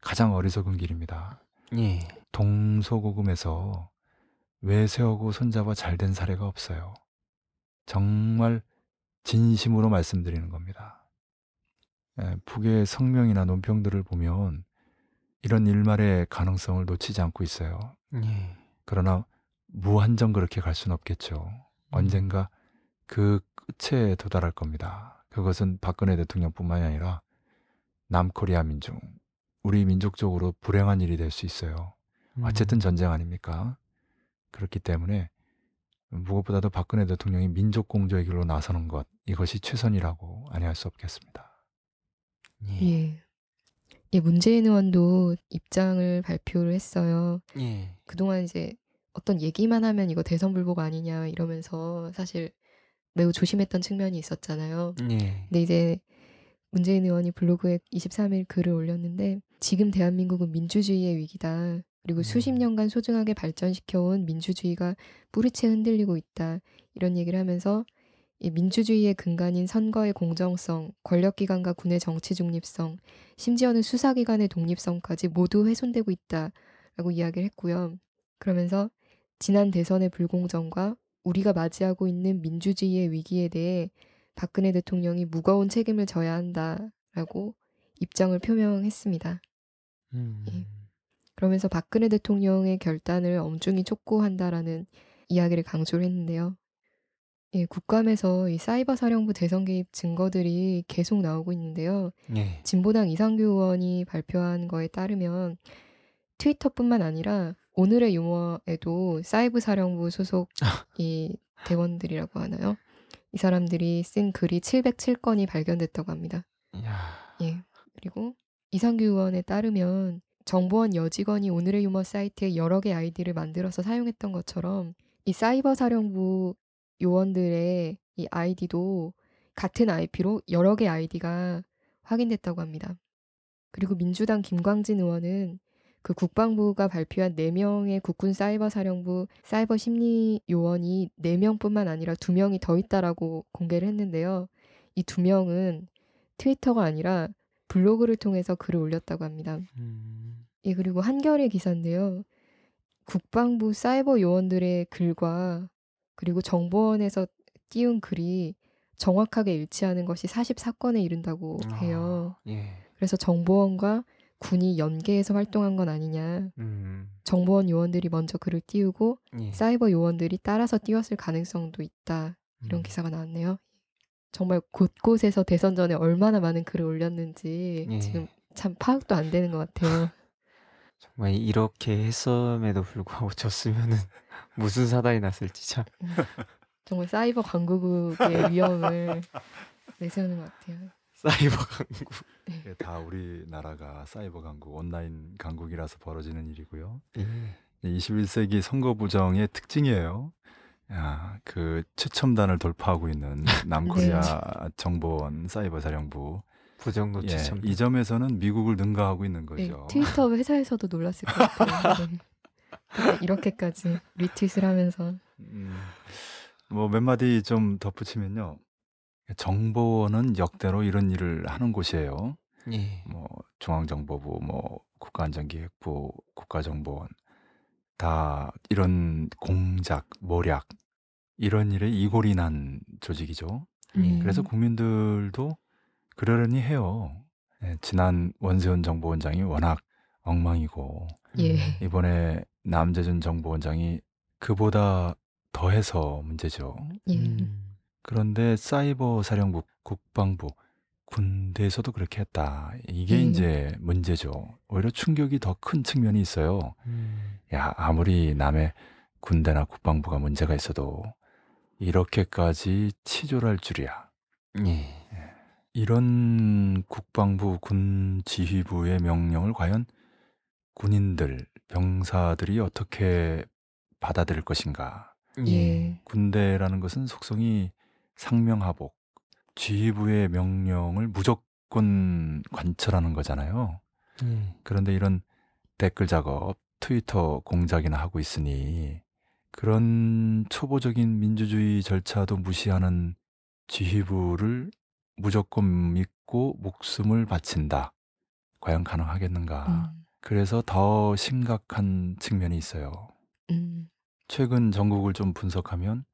가장 어리석은 길입니다. 예. 동서고금에서 외세하고 손잡아 잘 된 사례가 없어요. 정말 진심으로 말씀드리는 겁니다. 예, 북의 성명이나 논평들을 보면 이런 일말의 가능성을 놓치지 않고 있어요. 예. 그러나 무한정 그렇게 갈 수는 없겠죠. 언젠가 그 끝에 도달할 겁니다. 그것은 박근혜 대통령뿐만이 아니라 남코리아 민중, 우리 민족적으로 불행한 일이 될 수 있어요. 음. 어쨌든 전쟁 아닙니까? 그렇기 때문에 무엇보다도 박근혜 대통령이 민족 공조의 길로 나서는 것 이것이 최선이라고 아니할 수 없겠습니다. 예. 예. 예, 문재인 의원도 입장을 발표를 했어요. 예. 그동안 이제 어떤 얘기만 하면 이거 대선 불복 아니냐 이러면서 사실 매우 조심했던 측면이 있었잖아요. 예. 근데 이제 문재인 의원이 블로그에 23일 글을 올렸는데 지금 대한민국은 민주주의의 위기다. 그리고 수십 음. 년간 소중하게 발전시켜온 민주주의가 뿌리채 흔들리고 있다. 이런 얘기를 하면서 이 민주주의의 근간인 선거의 공정성, 권력기관과 군의 정치 중립성, 심지어는 수사기관의 독립성까지 모두 훼손되고 있다라고 이야기를 했고요. 그러면서 지난 대선의 불공정과 우리가 맞이하고 있는 민주주의의 위기에 대해 박근혜 대통령이 무거운 책임을 져야 한다라고 입장을 표명했습니다. 음. 예. 그러면서 박근혜 대통령의 결단을 엄중히 촉구한다라는 이야기를 강조를 했는데요. 예, 국감에서 이 사이버 사령부 대선 개입 증거들이 계속 나오고 있는데요. 예. 진보당 이상규 의원이 발표한 거에 따르면 트위터뿐만 아니라 오늘의 유머에도 사이버 사령부 소속 [laughs] 이 대원들이라고 하나요? 이 사람들이 쓴 글이 707건이 발견됐다고 합니다. 야. 예. 그리고 이상규 의원에 따르면 정보원 여직원이 오늘의 유머 사이트에 여러 개 아이디를 만들어서 사용했던 것처럼 이 사이버 사령부 요원들의 이 아이디도 같은 IP로 여러 개 아이디가 확인됐다고 합니다. 그리고 민주당 김광진 의원은 그 국방부가 발표한 4명의 국군 사이버 사령부 사이버 심리 요원이 4명뿐만 아니라 2명이 더 있다라고 공개를 했는데요. 이 2명은 트위터가 아니라 블로그를 통해서 글을 올렸다고 합니다. 음. 예, 그리고 한겨레 기사인데요. 국방부 사이버 요원들의 글과 그리고 정보원에서 띄운 글이 정확하게 일치하는 것이 44건에 이른다고 해요. 아, 예. 그래서 정보원과 군이 연계해서 활동한 건 아니냐. 음. 정보원 요원들이 먼저 글을 띄우고 예. 사이버 요원들이 따라서 띄웠을 가능성도 있다. 이런 음. 기사가 나왔네요. 정말 곳곳에서 대선 전에 얼마나 많은 글을 올렸는지 예. 지금 참 파악도 안 되는 것 같아요. [laughs] 정말 이렇게 했음에도 불구하고 졌으면은 무슨 사단이 났을지 참. [laughs] 정말 사이버 강국의 위험을 내세우는 것 같아요. 사이버 강국. 이게 다 우리나라가 사이버 강국, 온라인 강국이라서 벌어지는 일이고요. 예. 21세기 선거 부정의 특징이에요. 야, 그 최첨단을 돌파하고 있는 남코리아 정보원 사이버 사령부. 부정도 예, 추천. 이 점에서는 미국을 능가하고 있는 네, 거죠. 트위터 회사에서도 놀랐을 것 같아요. [laughs] 이렇게까지 리트윗을 하면서 음, 뭐몇 마디 좀 덧붙이면요. 정보원은 역대로 이런 일을 하는 곳이에요. 예. 뭐 중앙정보부, 뭐 국가안전기획부, 국가정보원 다 이런 공작, 모략 이런 일에 이골이 난 조직이죠. 음. 그래서 국민들도 그러려니 해요. 예, 지난 원세훈 정보원장이 워낙 엉망이고 예. 이번에 남재준 정보원장이 그보다 더해서 문제죠. 예. 음. 그런데 사이버 사령부, 국방부, 군대에서도 그렇게 했다. 이게 예. 이제 문제죠. 오히려 충격이 더 큰 측면이 있어요. 음. 야, 아무리 남의 군대나 국방부가 문제가 있어도 이렇게까지 치졸할 줄이야. 예. 이런 국방부 군 지휘부의 명령을 과연 군인들, 병사들이 어떻게 받아들일 것인가? 예. 군대라는 것은 속성이 상명하복, 지휘부의 명령을 무조건 관철하는 거잖아요. 예. 그런데 이런 댓글 작업, 트위터 공작이나 하고 있으니 그런 초보적인 민주주의 절차도 무시하는 지휘부를 무조건 믿고 목숨을 바친다. 과연 가능하겠는가? 음. 그래서 더 심각한 측면이 있어요. 음. 최근 전국을 좀 분석하면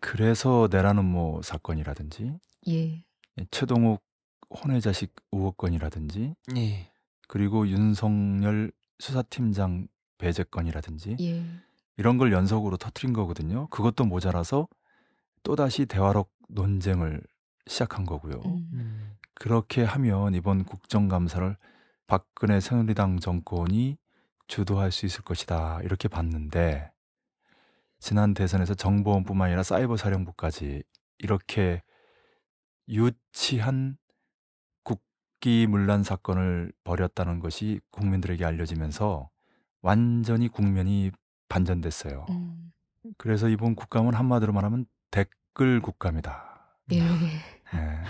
그래서 내라는 뭐 사건이라든지 예. 최동욱 혼외 자식 의혹건이라든지 예. 그리고 윤석열 수사팀장 배제 건이라든지 예. 이런 걸 연속으로 터트린 거거든요. 그것도 모자라서 또다시 대화록 논쟁을 시작한 거고요. 음. 음. 그렇게 하면 이번 국정감사를 박근혜 새누리당 정권이 주도할 수 있을 것이다. 이렇게 봤는데 지난 대선에서 정보원뿐만 아니라 사이버 사령부까지 이렇게 유치한 국기문란 사건을 벌였다는 것이 국민들에게 알려지면서 완전히 국면이 반전됐어요. 음. 그래서 이번 국감은 한마디로 말하면 댓글 국감이다. 예. 예.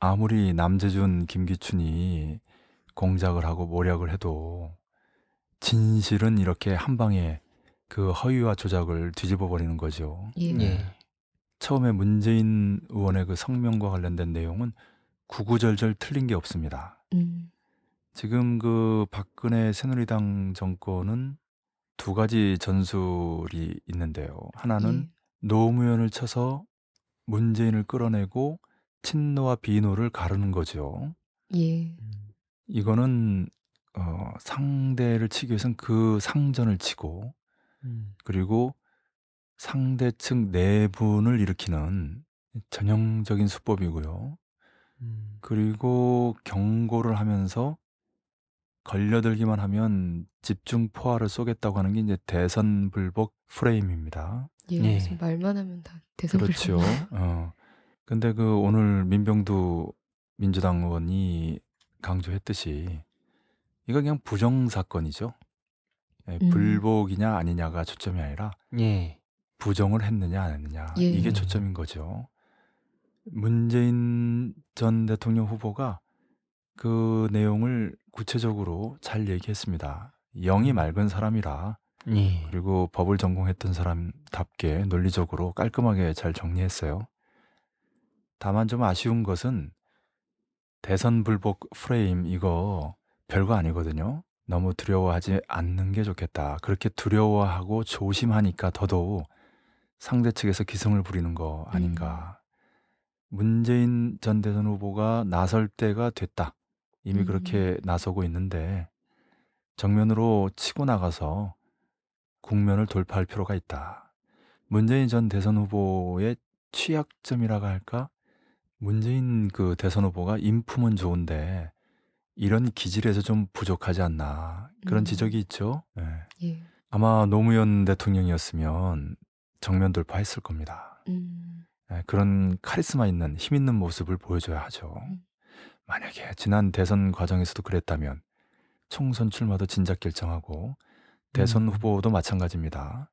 아무리 남재준, 김기춘이 공작을 하고 모략을 해도 진실은 이렇게 한 방에 그 허위와 조작을 뒤집어 버리는 거죠. 예. 예. 처음에 문재인 의원의 그 성명과 관련된 내용은 구구절절 틀린 게 없습니다. 음. 지금 그 박근혜 새누리당 정권은 두 가지 전술이 있는데요. 하나는 노무현을 쳐서 문재인을 끌어내고 친노와 비노를 가르는 거죠. 예. 예. 음. 이거는 어, 상대를 치기 위해서는 그 상전을 치고 음. 그리고 상대 측 내분을 일으키는 전형적인 수법이고요. 음. 그리고 경고를 하면서 걸려들기만 하면 집중 포화를 쏘겠다고 하는 게 이제 대선 불복 프레임입니다. 예. 예. 무슨 말만 하면 다 대선 그렇죠. 어. 근데 그 오늘 민병두 민주당 의원이 강조했듯이 이거 그냥 부정 사건이죠. 예, 음. 불복이냐 아니냐가 초점이 아니라 예. 부정을 했느냐 안 했느냐 예. 이게 초점인 거죠. 문재인 전 대통령 후보가 그 내용을 구체적으로 잘 얘기했습니다. 영이 맑은 사람이라 예. 그리고 법을 전공했던 사람답게 논리적으로 깔끔하게 잘 정리했어요. 다만 좀 아쉬운 것은 대선 불복 프레임 이거 별거 아니거든요. 너무 두려워하지 않는 게 좋겠다. 그렇게 두려워하고 조심하니까 더더욱 상대 측에서 기승을 부리는 거 아닌가. 문재인 전 대선 후보가 나설 때가 됐다. 이미 음. 그렇게 나서고 있는데 정면으로 치고 나가서 국면을 돌파할 필요가 있다. 문재인 전 대선 후보의 취약점이라고 할까? 문재인 그 대선 후보가 인품은 좋은데 이런 기질에서 좀 부족하지 않나 그런 음. 지적이 있죠. 예. 예. 아마 노무현 대통령이었으면 정면 돌파했을 겁니다. 음. 예, 그런 카리스마 있는 힘 있는 모습을 보여줘야 하죠. 음. 만약에 지난 대선 과정에서도 그랬다면 총선 출마도 진작 결정하고 대선 음. 후보도 마찬가지입니다.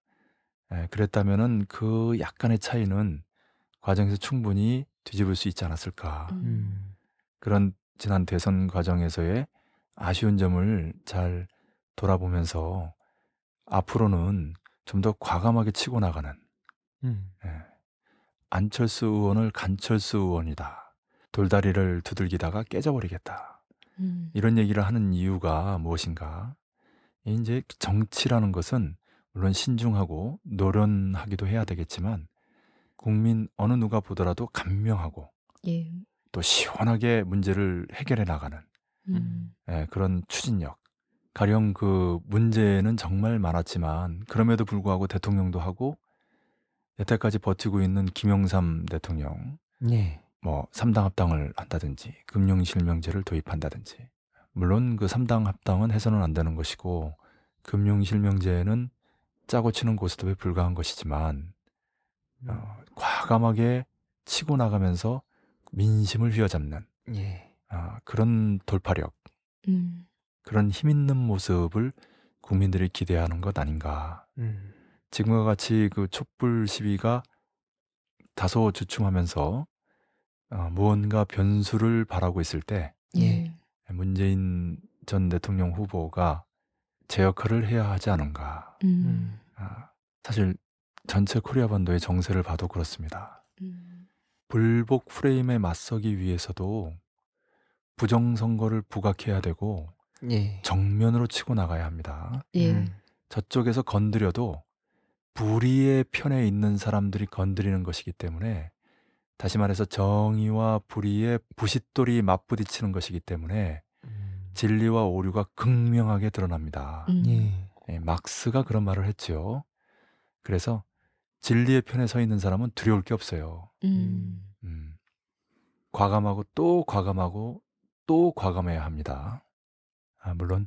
예, 그랬다면은 그 약간의 차이는 과정에서 충분히 뒤집을 수 있지 않았을까. 음. 음. 그런 지난 대선 과정에서의 아쉬운 점을 잘 돌아보면서 앞으로는 좀 더 과감하게 치고 나가는 음. 예. 안철수 의원을 간철수 의원이다. 돌다리를 두들기다가 깨져버리겠다. 음. 이런 얘기를 하는 이유가 무엇인가? 이제 정치라는 것은 물론 신중하고 노련하기도 해야 되겠지만 국민 어느 누가 보더라도 간명하고 예. 또 시원하게 문제를 해결해 나가는 음. 예, 그런 추진력. 가령 그 문제는 정말 많았지만 그럼에도 불구하고 대통령도 하고 여태까지 버티고 있는 김영삼 대통령 예. 뭐 삼당 합당을 한다든지 금융 실명제를 도입한다든지 물론 그 삼당 합당은 해서는 안 되는 것이고 금융 실명제는 짜고 치는 고스톱에 불과한 것이지만 음. 어, 과감하게 치고 나가면서 민심을 휘어잡는 예. 아, 그런 돌파력 음. 그런 힘 있는 모습을 국민들이 기대하는 것 아닌가. 음. 지금과 같이 그 촛불 시위가 다소 주춤하면서 어, 무언가 변수를 바라고 있을 때 예. 문재인 전 대통령 후보가 제 역할을 해야 하지 않은가. 음. 음. 아, 사실 전체 코리아 반도의 정세를 봐도 그렇습니다. 음. 불복 프레임에 맞서기 위해서도 부정선거를 부각해야 되고 예. 정면으로 치고 나가야 합니다. 예. 음. 저쪽에서 건드려도 불의의 편에 있는 사람들이 건드리는 것이기 때문에 다시 말해서 정의와 불의의 부싯돌이 맞부딪히는 것이기 때문에 음. 진리와 오류가 극명하게 드러납니다. 음. 예. 예, 막스가 그런 말을 했죠. 그래서 진리의 편에 서 있는 사람은 두려울 게 없어요. 음. 음. 과감하고 또 과감하고 또 과감해야 합니다. 아, 물론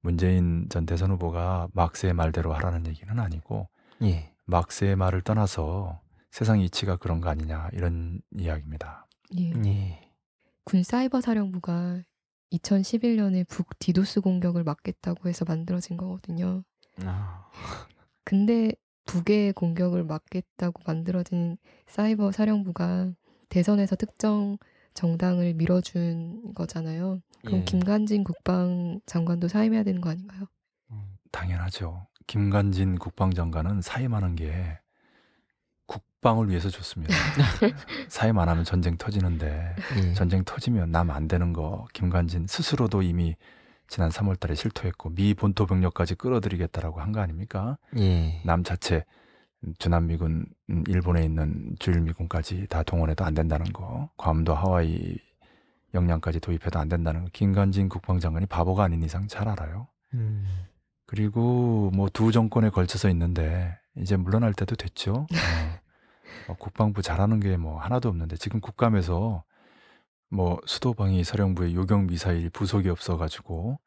문재인 전 대선 후보가 막스의 말대로 하라는 얘기는 아니고 예. 막스의 말을 떠나서 세상 이치가 그런 거 아니냐 이런 이야기입니다. 예. 예. 군 사이버 사령부가 2011년에 북 디도스 공격을 막겠다고 해서 만들어진 거거든요. 아. 근데 북의 공격을 막겠다고 만들어진 사이버 사령부가 대선에서 특정 정당을 밀어준 거잖아요. 그럼 예. 김관진 국방장관도 사임해야 되는 거 아닌가요? 음. 당연하죠. 김관진 국방장관은 사임하는 게 국방을 위해서 좋습니다. [laughs] 사임 안 하면 전쟁 터지는데 예. 전쟁 터지면 남 안 되는 거 김관진 스스로도 이미 지난 3월달에 실토했고 미 본토 병력까지 끌어들이겠다라고 한 거 아닙니까? 예. 남 자체 주남미군 음, 일본에 있는 주일미군까지 다 동원해도 안 된다는 거 괌도 하와이 역량까지 도입해도 안 된다는 거 김관진 국방장관이 바보가 아닌 이상 잘 알아요. 음. 그리고 뭐 두 정권에 걸쳐서 있는데 이제 물러날 때도 됐죠. [laughs] 어, 어, 국방부 잘하는 게 뭐 하나도 없는데 지금 국감에서 뭐 수도방위 사령부의 요격 미사일 부속이 없어 가지고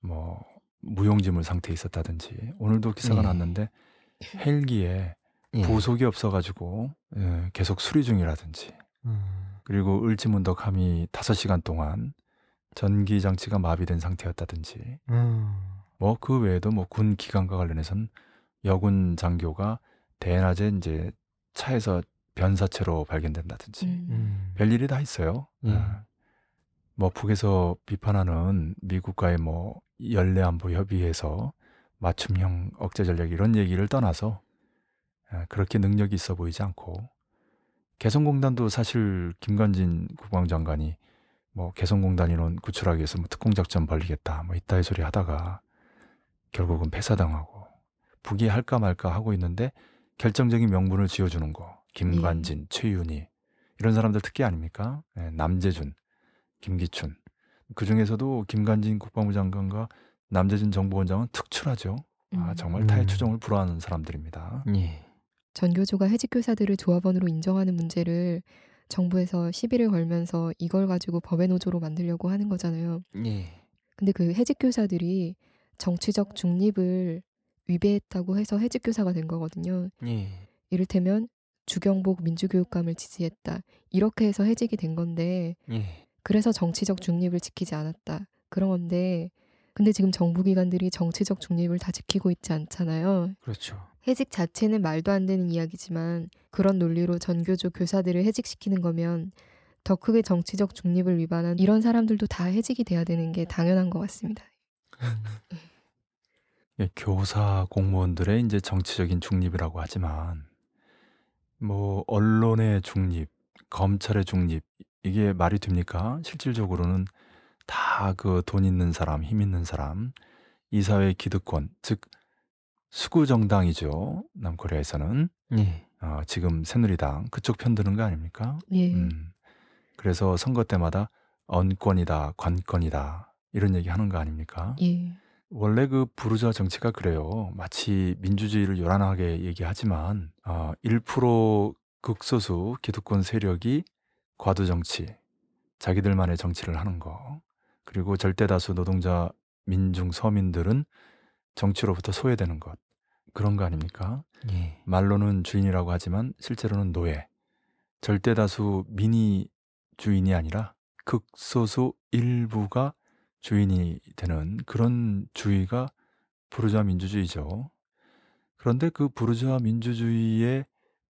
뭐 무용지물 상태에 있었다든지 오늘도 기사가 예. 났는데 [laughs] 헬기에 예. 부속이 없어 가지고 예, 계속 수리 중이라든지 음. 그리고 을지문덕 함이 5시간 동안 전기 장치가 마비된 상태였다든지 음. 뭐 그 외에도 뭐 군 기관과 관련해서는 여군 장교가 대낮에 이제 차에서 변사체로 발견된다든지 음. 음. 별일이 다 있어요. 예. 아, 뭐 북에서 비판하는 미국과의 뭐 연례 안보 협의에서 맞춤형 억제 전략 이런 얘기를 떠나서 아, 그렇게 능력이 있어 보이지 않고 개성공단도 사실 김관진 국방장관이 뭐 개성공단 인원 구출하기 위해서 뭐 특공작전 벌리겠다 뭐 이따위 소리 하다가 결국은 폐사당하고 북이 할까 말까 하고 있는데 결정적인 명분을 지어주는 거 김관진, 최윤희 이런 사람들 특기 아닙니까? 예, 남재준, 김기춘 그 중에서도 김관진 국방부 장관과 남재준 정보원장은 특출하죠. 아 음. 정말 타의 음. 추종을 불허하는 사람들입니다. 예. 전교조가 해직 교사들을 조합원으로 인정하는 문제를 정부에서 시비를 걸면서 이걸 가지고 법의 노조로 만들려고 하는 거잖아요. 예. 근데 그 해직 교사들이 정치적 중립을 위배했다고 해서 해직 교사가 된 거거든요. 예. 이를테면 주경복 민주교육감을 지지했다. 이렇게 해서 해직이 된 건데 예. 그래서 정치적 중립을 지키지 않았다. 그런 건데 근데 지금 정부기관들이 정치적 중립을 다 지키고 있지 않잖아요. 그렇죠. 해직 자체는 말도 안 되는 이야기지만 그런 논리로 전교조 교사들을 해직시키는 거면 더 크게 정치적 중립을 위반한 이런 사람들도 다 해직이 돼야 되는 게 당연한 것 같습니다. 예, 교사 공무원들의 이제 정치적인 중립이라고 하지만 뭐 언론의 중립, 검찰의 중립 이게 말이 됩니까? 실질적으로는 다 그 돈 있는 사람, 힘 있는 사람, 이 사회의 기득권, 즉 수구 정당이죠. 남코리아에서는 예. 어, 지금 새누리당 그쪽 편 드는 거 아닙니까? 예. 음. 그래서 선거 때마다 언권이다, 관권이다 이런 얘기 하는 거 아닙니까? 예. 원래 그 부르주아 정치가 그래요. 마치 민주주의를 요란하게 얘기하지만 어, 1% 극소수 기득권 세력이 과도 정치, 자기들만의 정치를 하는 거. 그리고 절대 다수 노동자, 민중, 서민들은 정치로부터 소외되는 것. 그런 거 아닙니까? 예. 말로는 주인이라고 하지만 실제로는 노예. 절대 다수 민이 주인이 아니라 극소수 일부가 주인이 되는 그런 주의가 부르주아 민주주의죠. 그런데 그 부르주아 민주주의의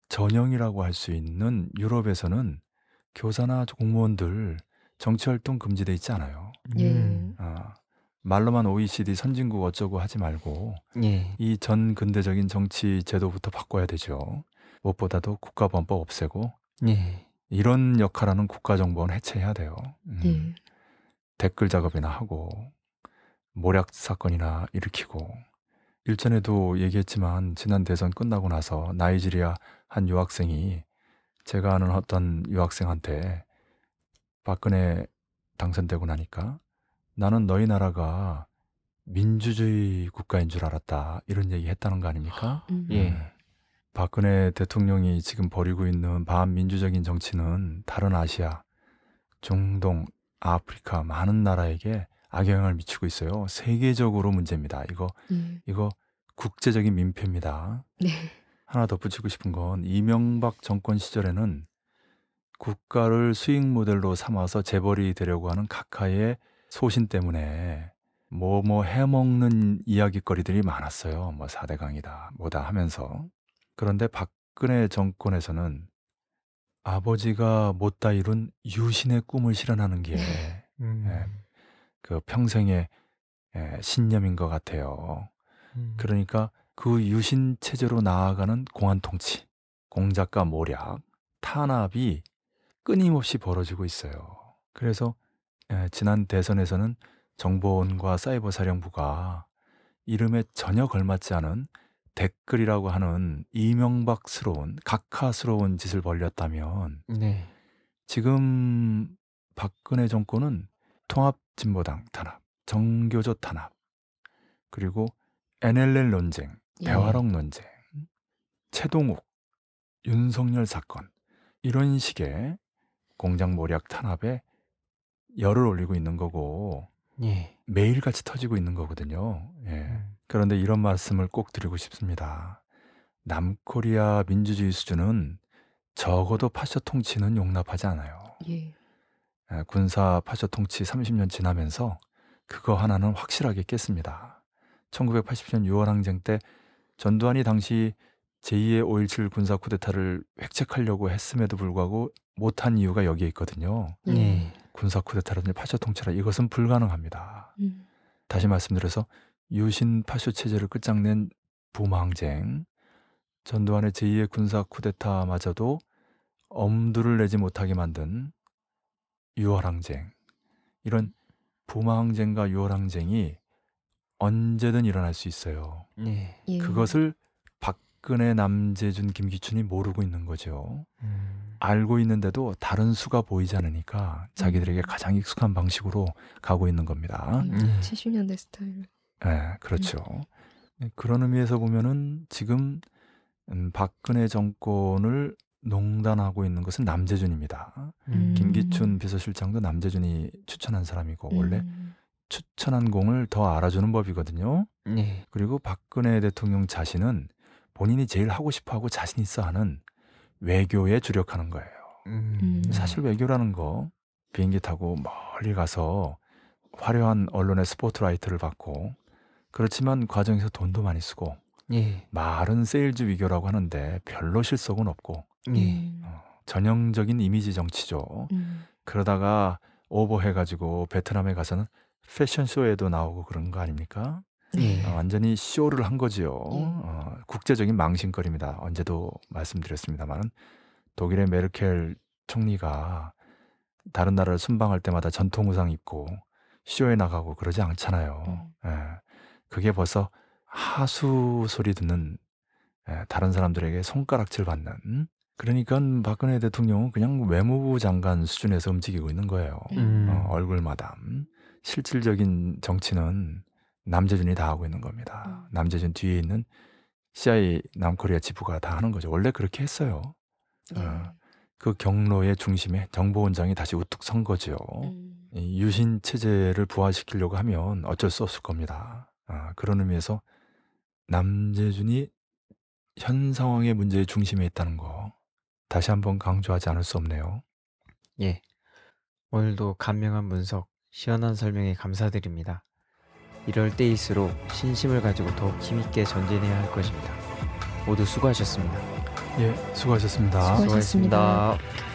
전형이라고 할 수 있는 유럽에서는 교사나 공무원들 정치 활동 금지돼 있지 않아요. 예. 음. 아, 말로만 OECD 선진국 어쩌고 하지 말고 예. 이전 근대적인 정치 제도부터 바꿔야 되죠. 무엇보다도 국가범법 없애고 예. 이런 역할하는 국가정보원 해체해야 돼요. 음, 예. 댓글 작업이나 하고 모략 사건이나 일으키고 일전에도 얘기했지만 지난 대선 끝나고 나서 나이지리아 한 유학생이 제가 아는 어떤 유학생한테 박근혜 당선되고 나니까 나는 너희 나라가 민주주의 국가인 줄 알았다 이런 얘기 했다는 거 아닙니까? 음. 예. 네. 박근혜 대통령이 지금 벌이고 있는 반민주적인 정치는 다른 아시아, 중동, 아프리카 많은 나라에게 악영향을 미치고 있어요. 세계적으로 문제입니다. 이거 예. 이거 국제적인 민폐입니다. 네. 하나 덧붙이고 싶은 건 이명박 정권 시절에는 국가를 수익 모델로 삼아서 재벌이 되려고 하는 각하의 소신 때문에 뭐뭐 해먹는 이야기거리들이 많았어요. 뭐 4대 강이다 뭐다 하면서 그런데 박근혜 정권에서는 아버지가 못다 이룬 유신의 꿈을 실현하는 게 음. 예, 그 평생의 예, 신념인 것 같아요. 음. 그러니까 그 유신 체제로 나아가는 공안 통치, 공작과 모략, 탄압이 끊임없이 벌어지고 있어요. 그래서 예, 지난 대선에서는 정보원과 사이버 사령부가 이름에 전혀 걸맞지 않은 댓글이라고 하는 이명박스러운 각하스러운 짓을 벌렸다면 네. 지금 박근혜 정권은 통합진보당 탄압, 정교조 탄압, 그리고 NLL 논쟁, 예. 대화록 논쟁, 최동욱, 윤석열 사건 이런 식의 공장 모략 탄압에 열을 올리고 있는 거고 예. 매일같이 터지고 있는 거거든요. 예. 음. 그런데 이런 말씀을 꼭 드리고 싶습니다. 남코리아 민주주의 수준은 적어도 파쇼 통치는 용납하지 않아요. 예. 예, 군사 파쇼 통치 30년 지나면서 그거 하나는 확실하게 깼습니다. 1980년 6월 항쟁 때 전두환이 당시 제2의 5.17 군사 쿠데타를 획책하려고 했음에도 불구하고 못한 이유가 여기에 있거든요. 예. 예. 군사 쿠데타라든지 파쇼 통치라 이것은 불가능합니다. 음. 다시 말씀드려서 유신 파쇼 체제를 끝장낸 부마항쟁, 전두환의 제2의 군사 쿠데타마저도 엄두를 내지 못하게 만든 6월 항쟁, 이런 부마항쟁과 6월 항쟁이 언제든 일어날 수 있어요. 예. 예. 그것을 박근혜, 남재준, 김기춘이 모르고 있는 거죠. 음. 알고 있는데도 다른 수가 보이지 않으니까 자기들에게 음. 가장 익숙한 방식으로 가고 있는 겁니다. 음. 음. 70년대 스타일. 네, 그렇죠. 네, 그런 의미에서 보면은 지금 음, 박근혜 정권을 농단하고 있는 것은 남재준입니다. 음. 김기춘 비서실장도 남재준이 추천한 사람이고 원래 음. 추천한 공을 더 알아주는 법이거든요. 예. 그리고 박근혜 대통령 자신은 본인이 제일 하고 싶어하고 자신 있어 하는 외교에 주력하는 거예요. 음. 음. 사실 외교라는 거 비행기 타고 멀리 가서 화려한 언론의 스포트라이트를 받고 그렇지만 과정에서 돈도 많이 쓰고 예. 말은 세일즈 외교라고 하는데 별로 실속은 없고 예. 음. 어, 전형적인 이미지 정치죠. 음. 그러다가 오버해가지고 베트남에 가서는 패션쇼에도 나오고 그런 거 아닙니까? 예. 어, 완전히 쇼를 한 거지요. 예. 어, 국제적인 망신거리입니다. 언제도 말씀드렸습니다만은 독일의 메르켈 총리가 다른 나라를 순방할 때마다 전통 의상 입고 쇼에 나가고 그러지 않잖아요. 음. 예. 그게 벌써 하수 소리 듣는 예, 다른 사람들에게 손가락질 받는 그러니까 박근혜 대통령은 그냥 외무부 장관 수준에서 움직이고 있는 거예요. 음. 어, 얼굴 마담. 실질적인 정치는 남재준이 다 하고 있는 겁니다. 음. 남재준 뒤에 있는 CIA 남코리아 지부가 다 하는 거죠. 원래 그렇게 했어요. 예. 어, 그 경로의 중심에 정보원장이 다시 우뚝 선 거죠. 음. 이 유신 체제를 부활시키려고 하면 어쩔 수 없을 겁니다. 아, 그런 의미에서 남재준이 현 상황의 문제의 중심에 있다는 거 다시 한번 강조하지 않을 수 없네요. 예. 오늘도 감명한 분석, 시원한 설명에 감사드립니다. 이럴 때일수록 신심을 가지고 더욱 힘있게 전진해야 할 것입니다. 모두 수고하셨습니다. 예, 수고하셨습니다. 수고- 수고하셨습니다. 수고하셨습니다.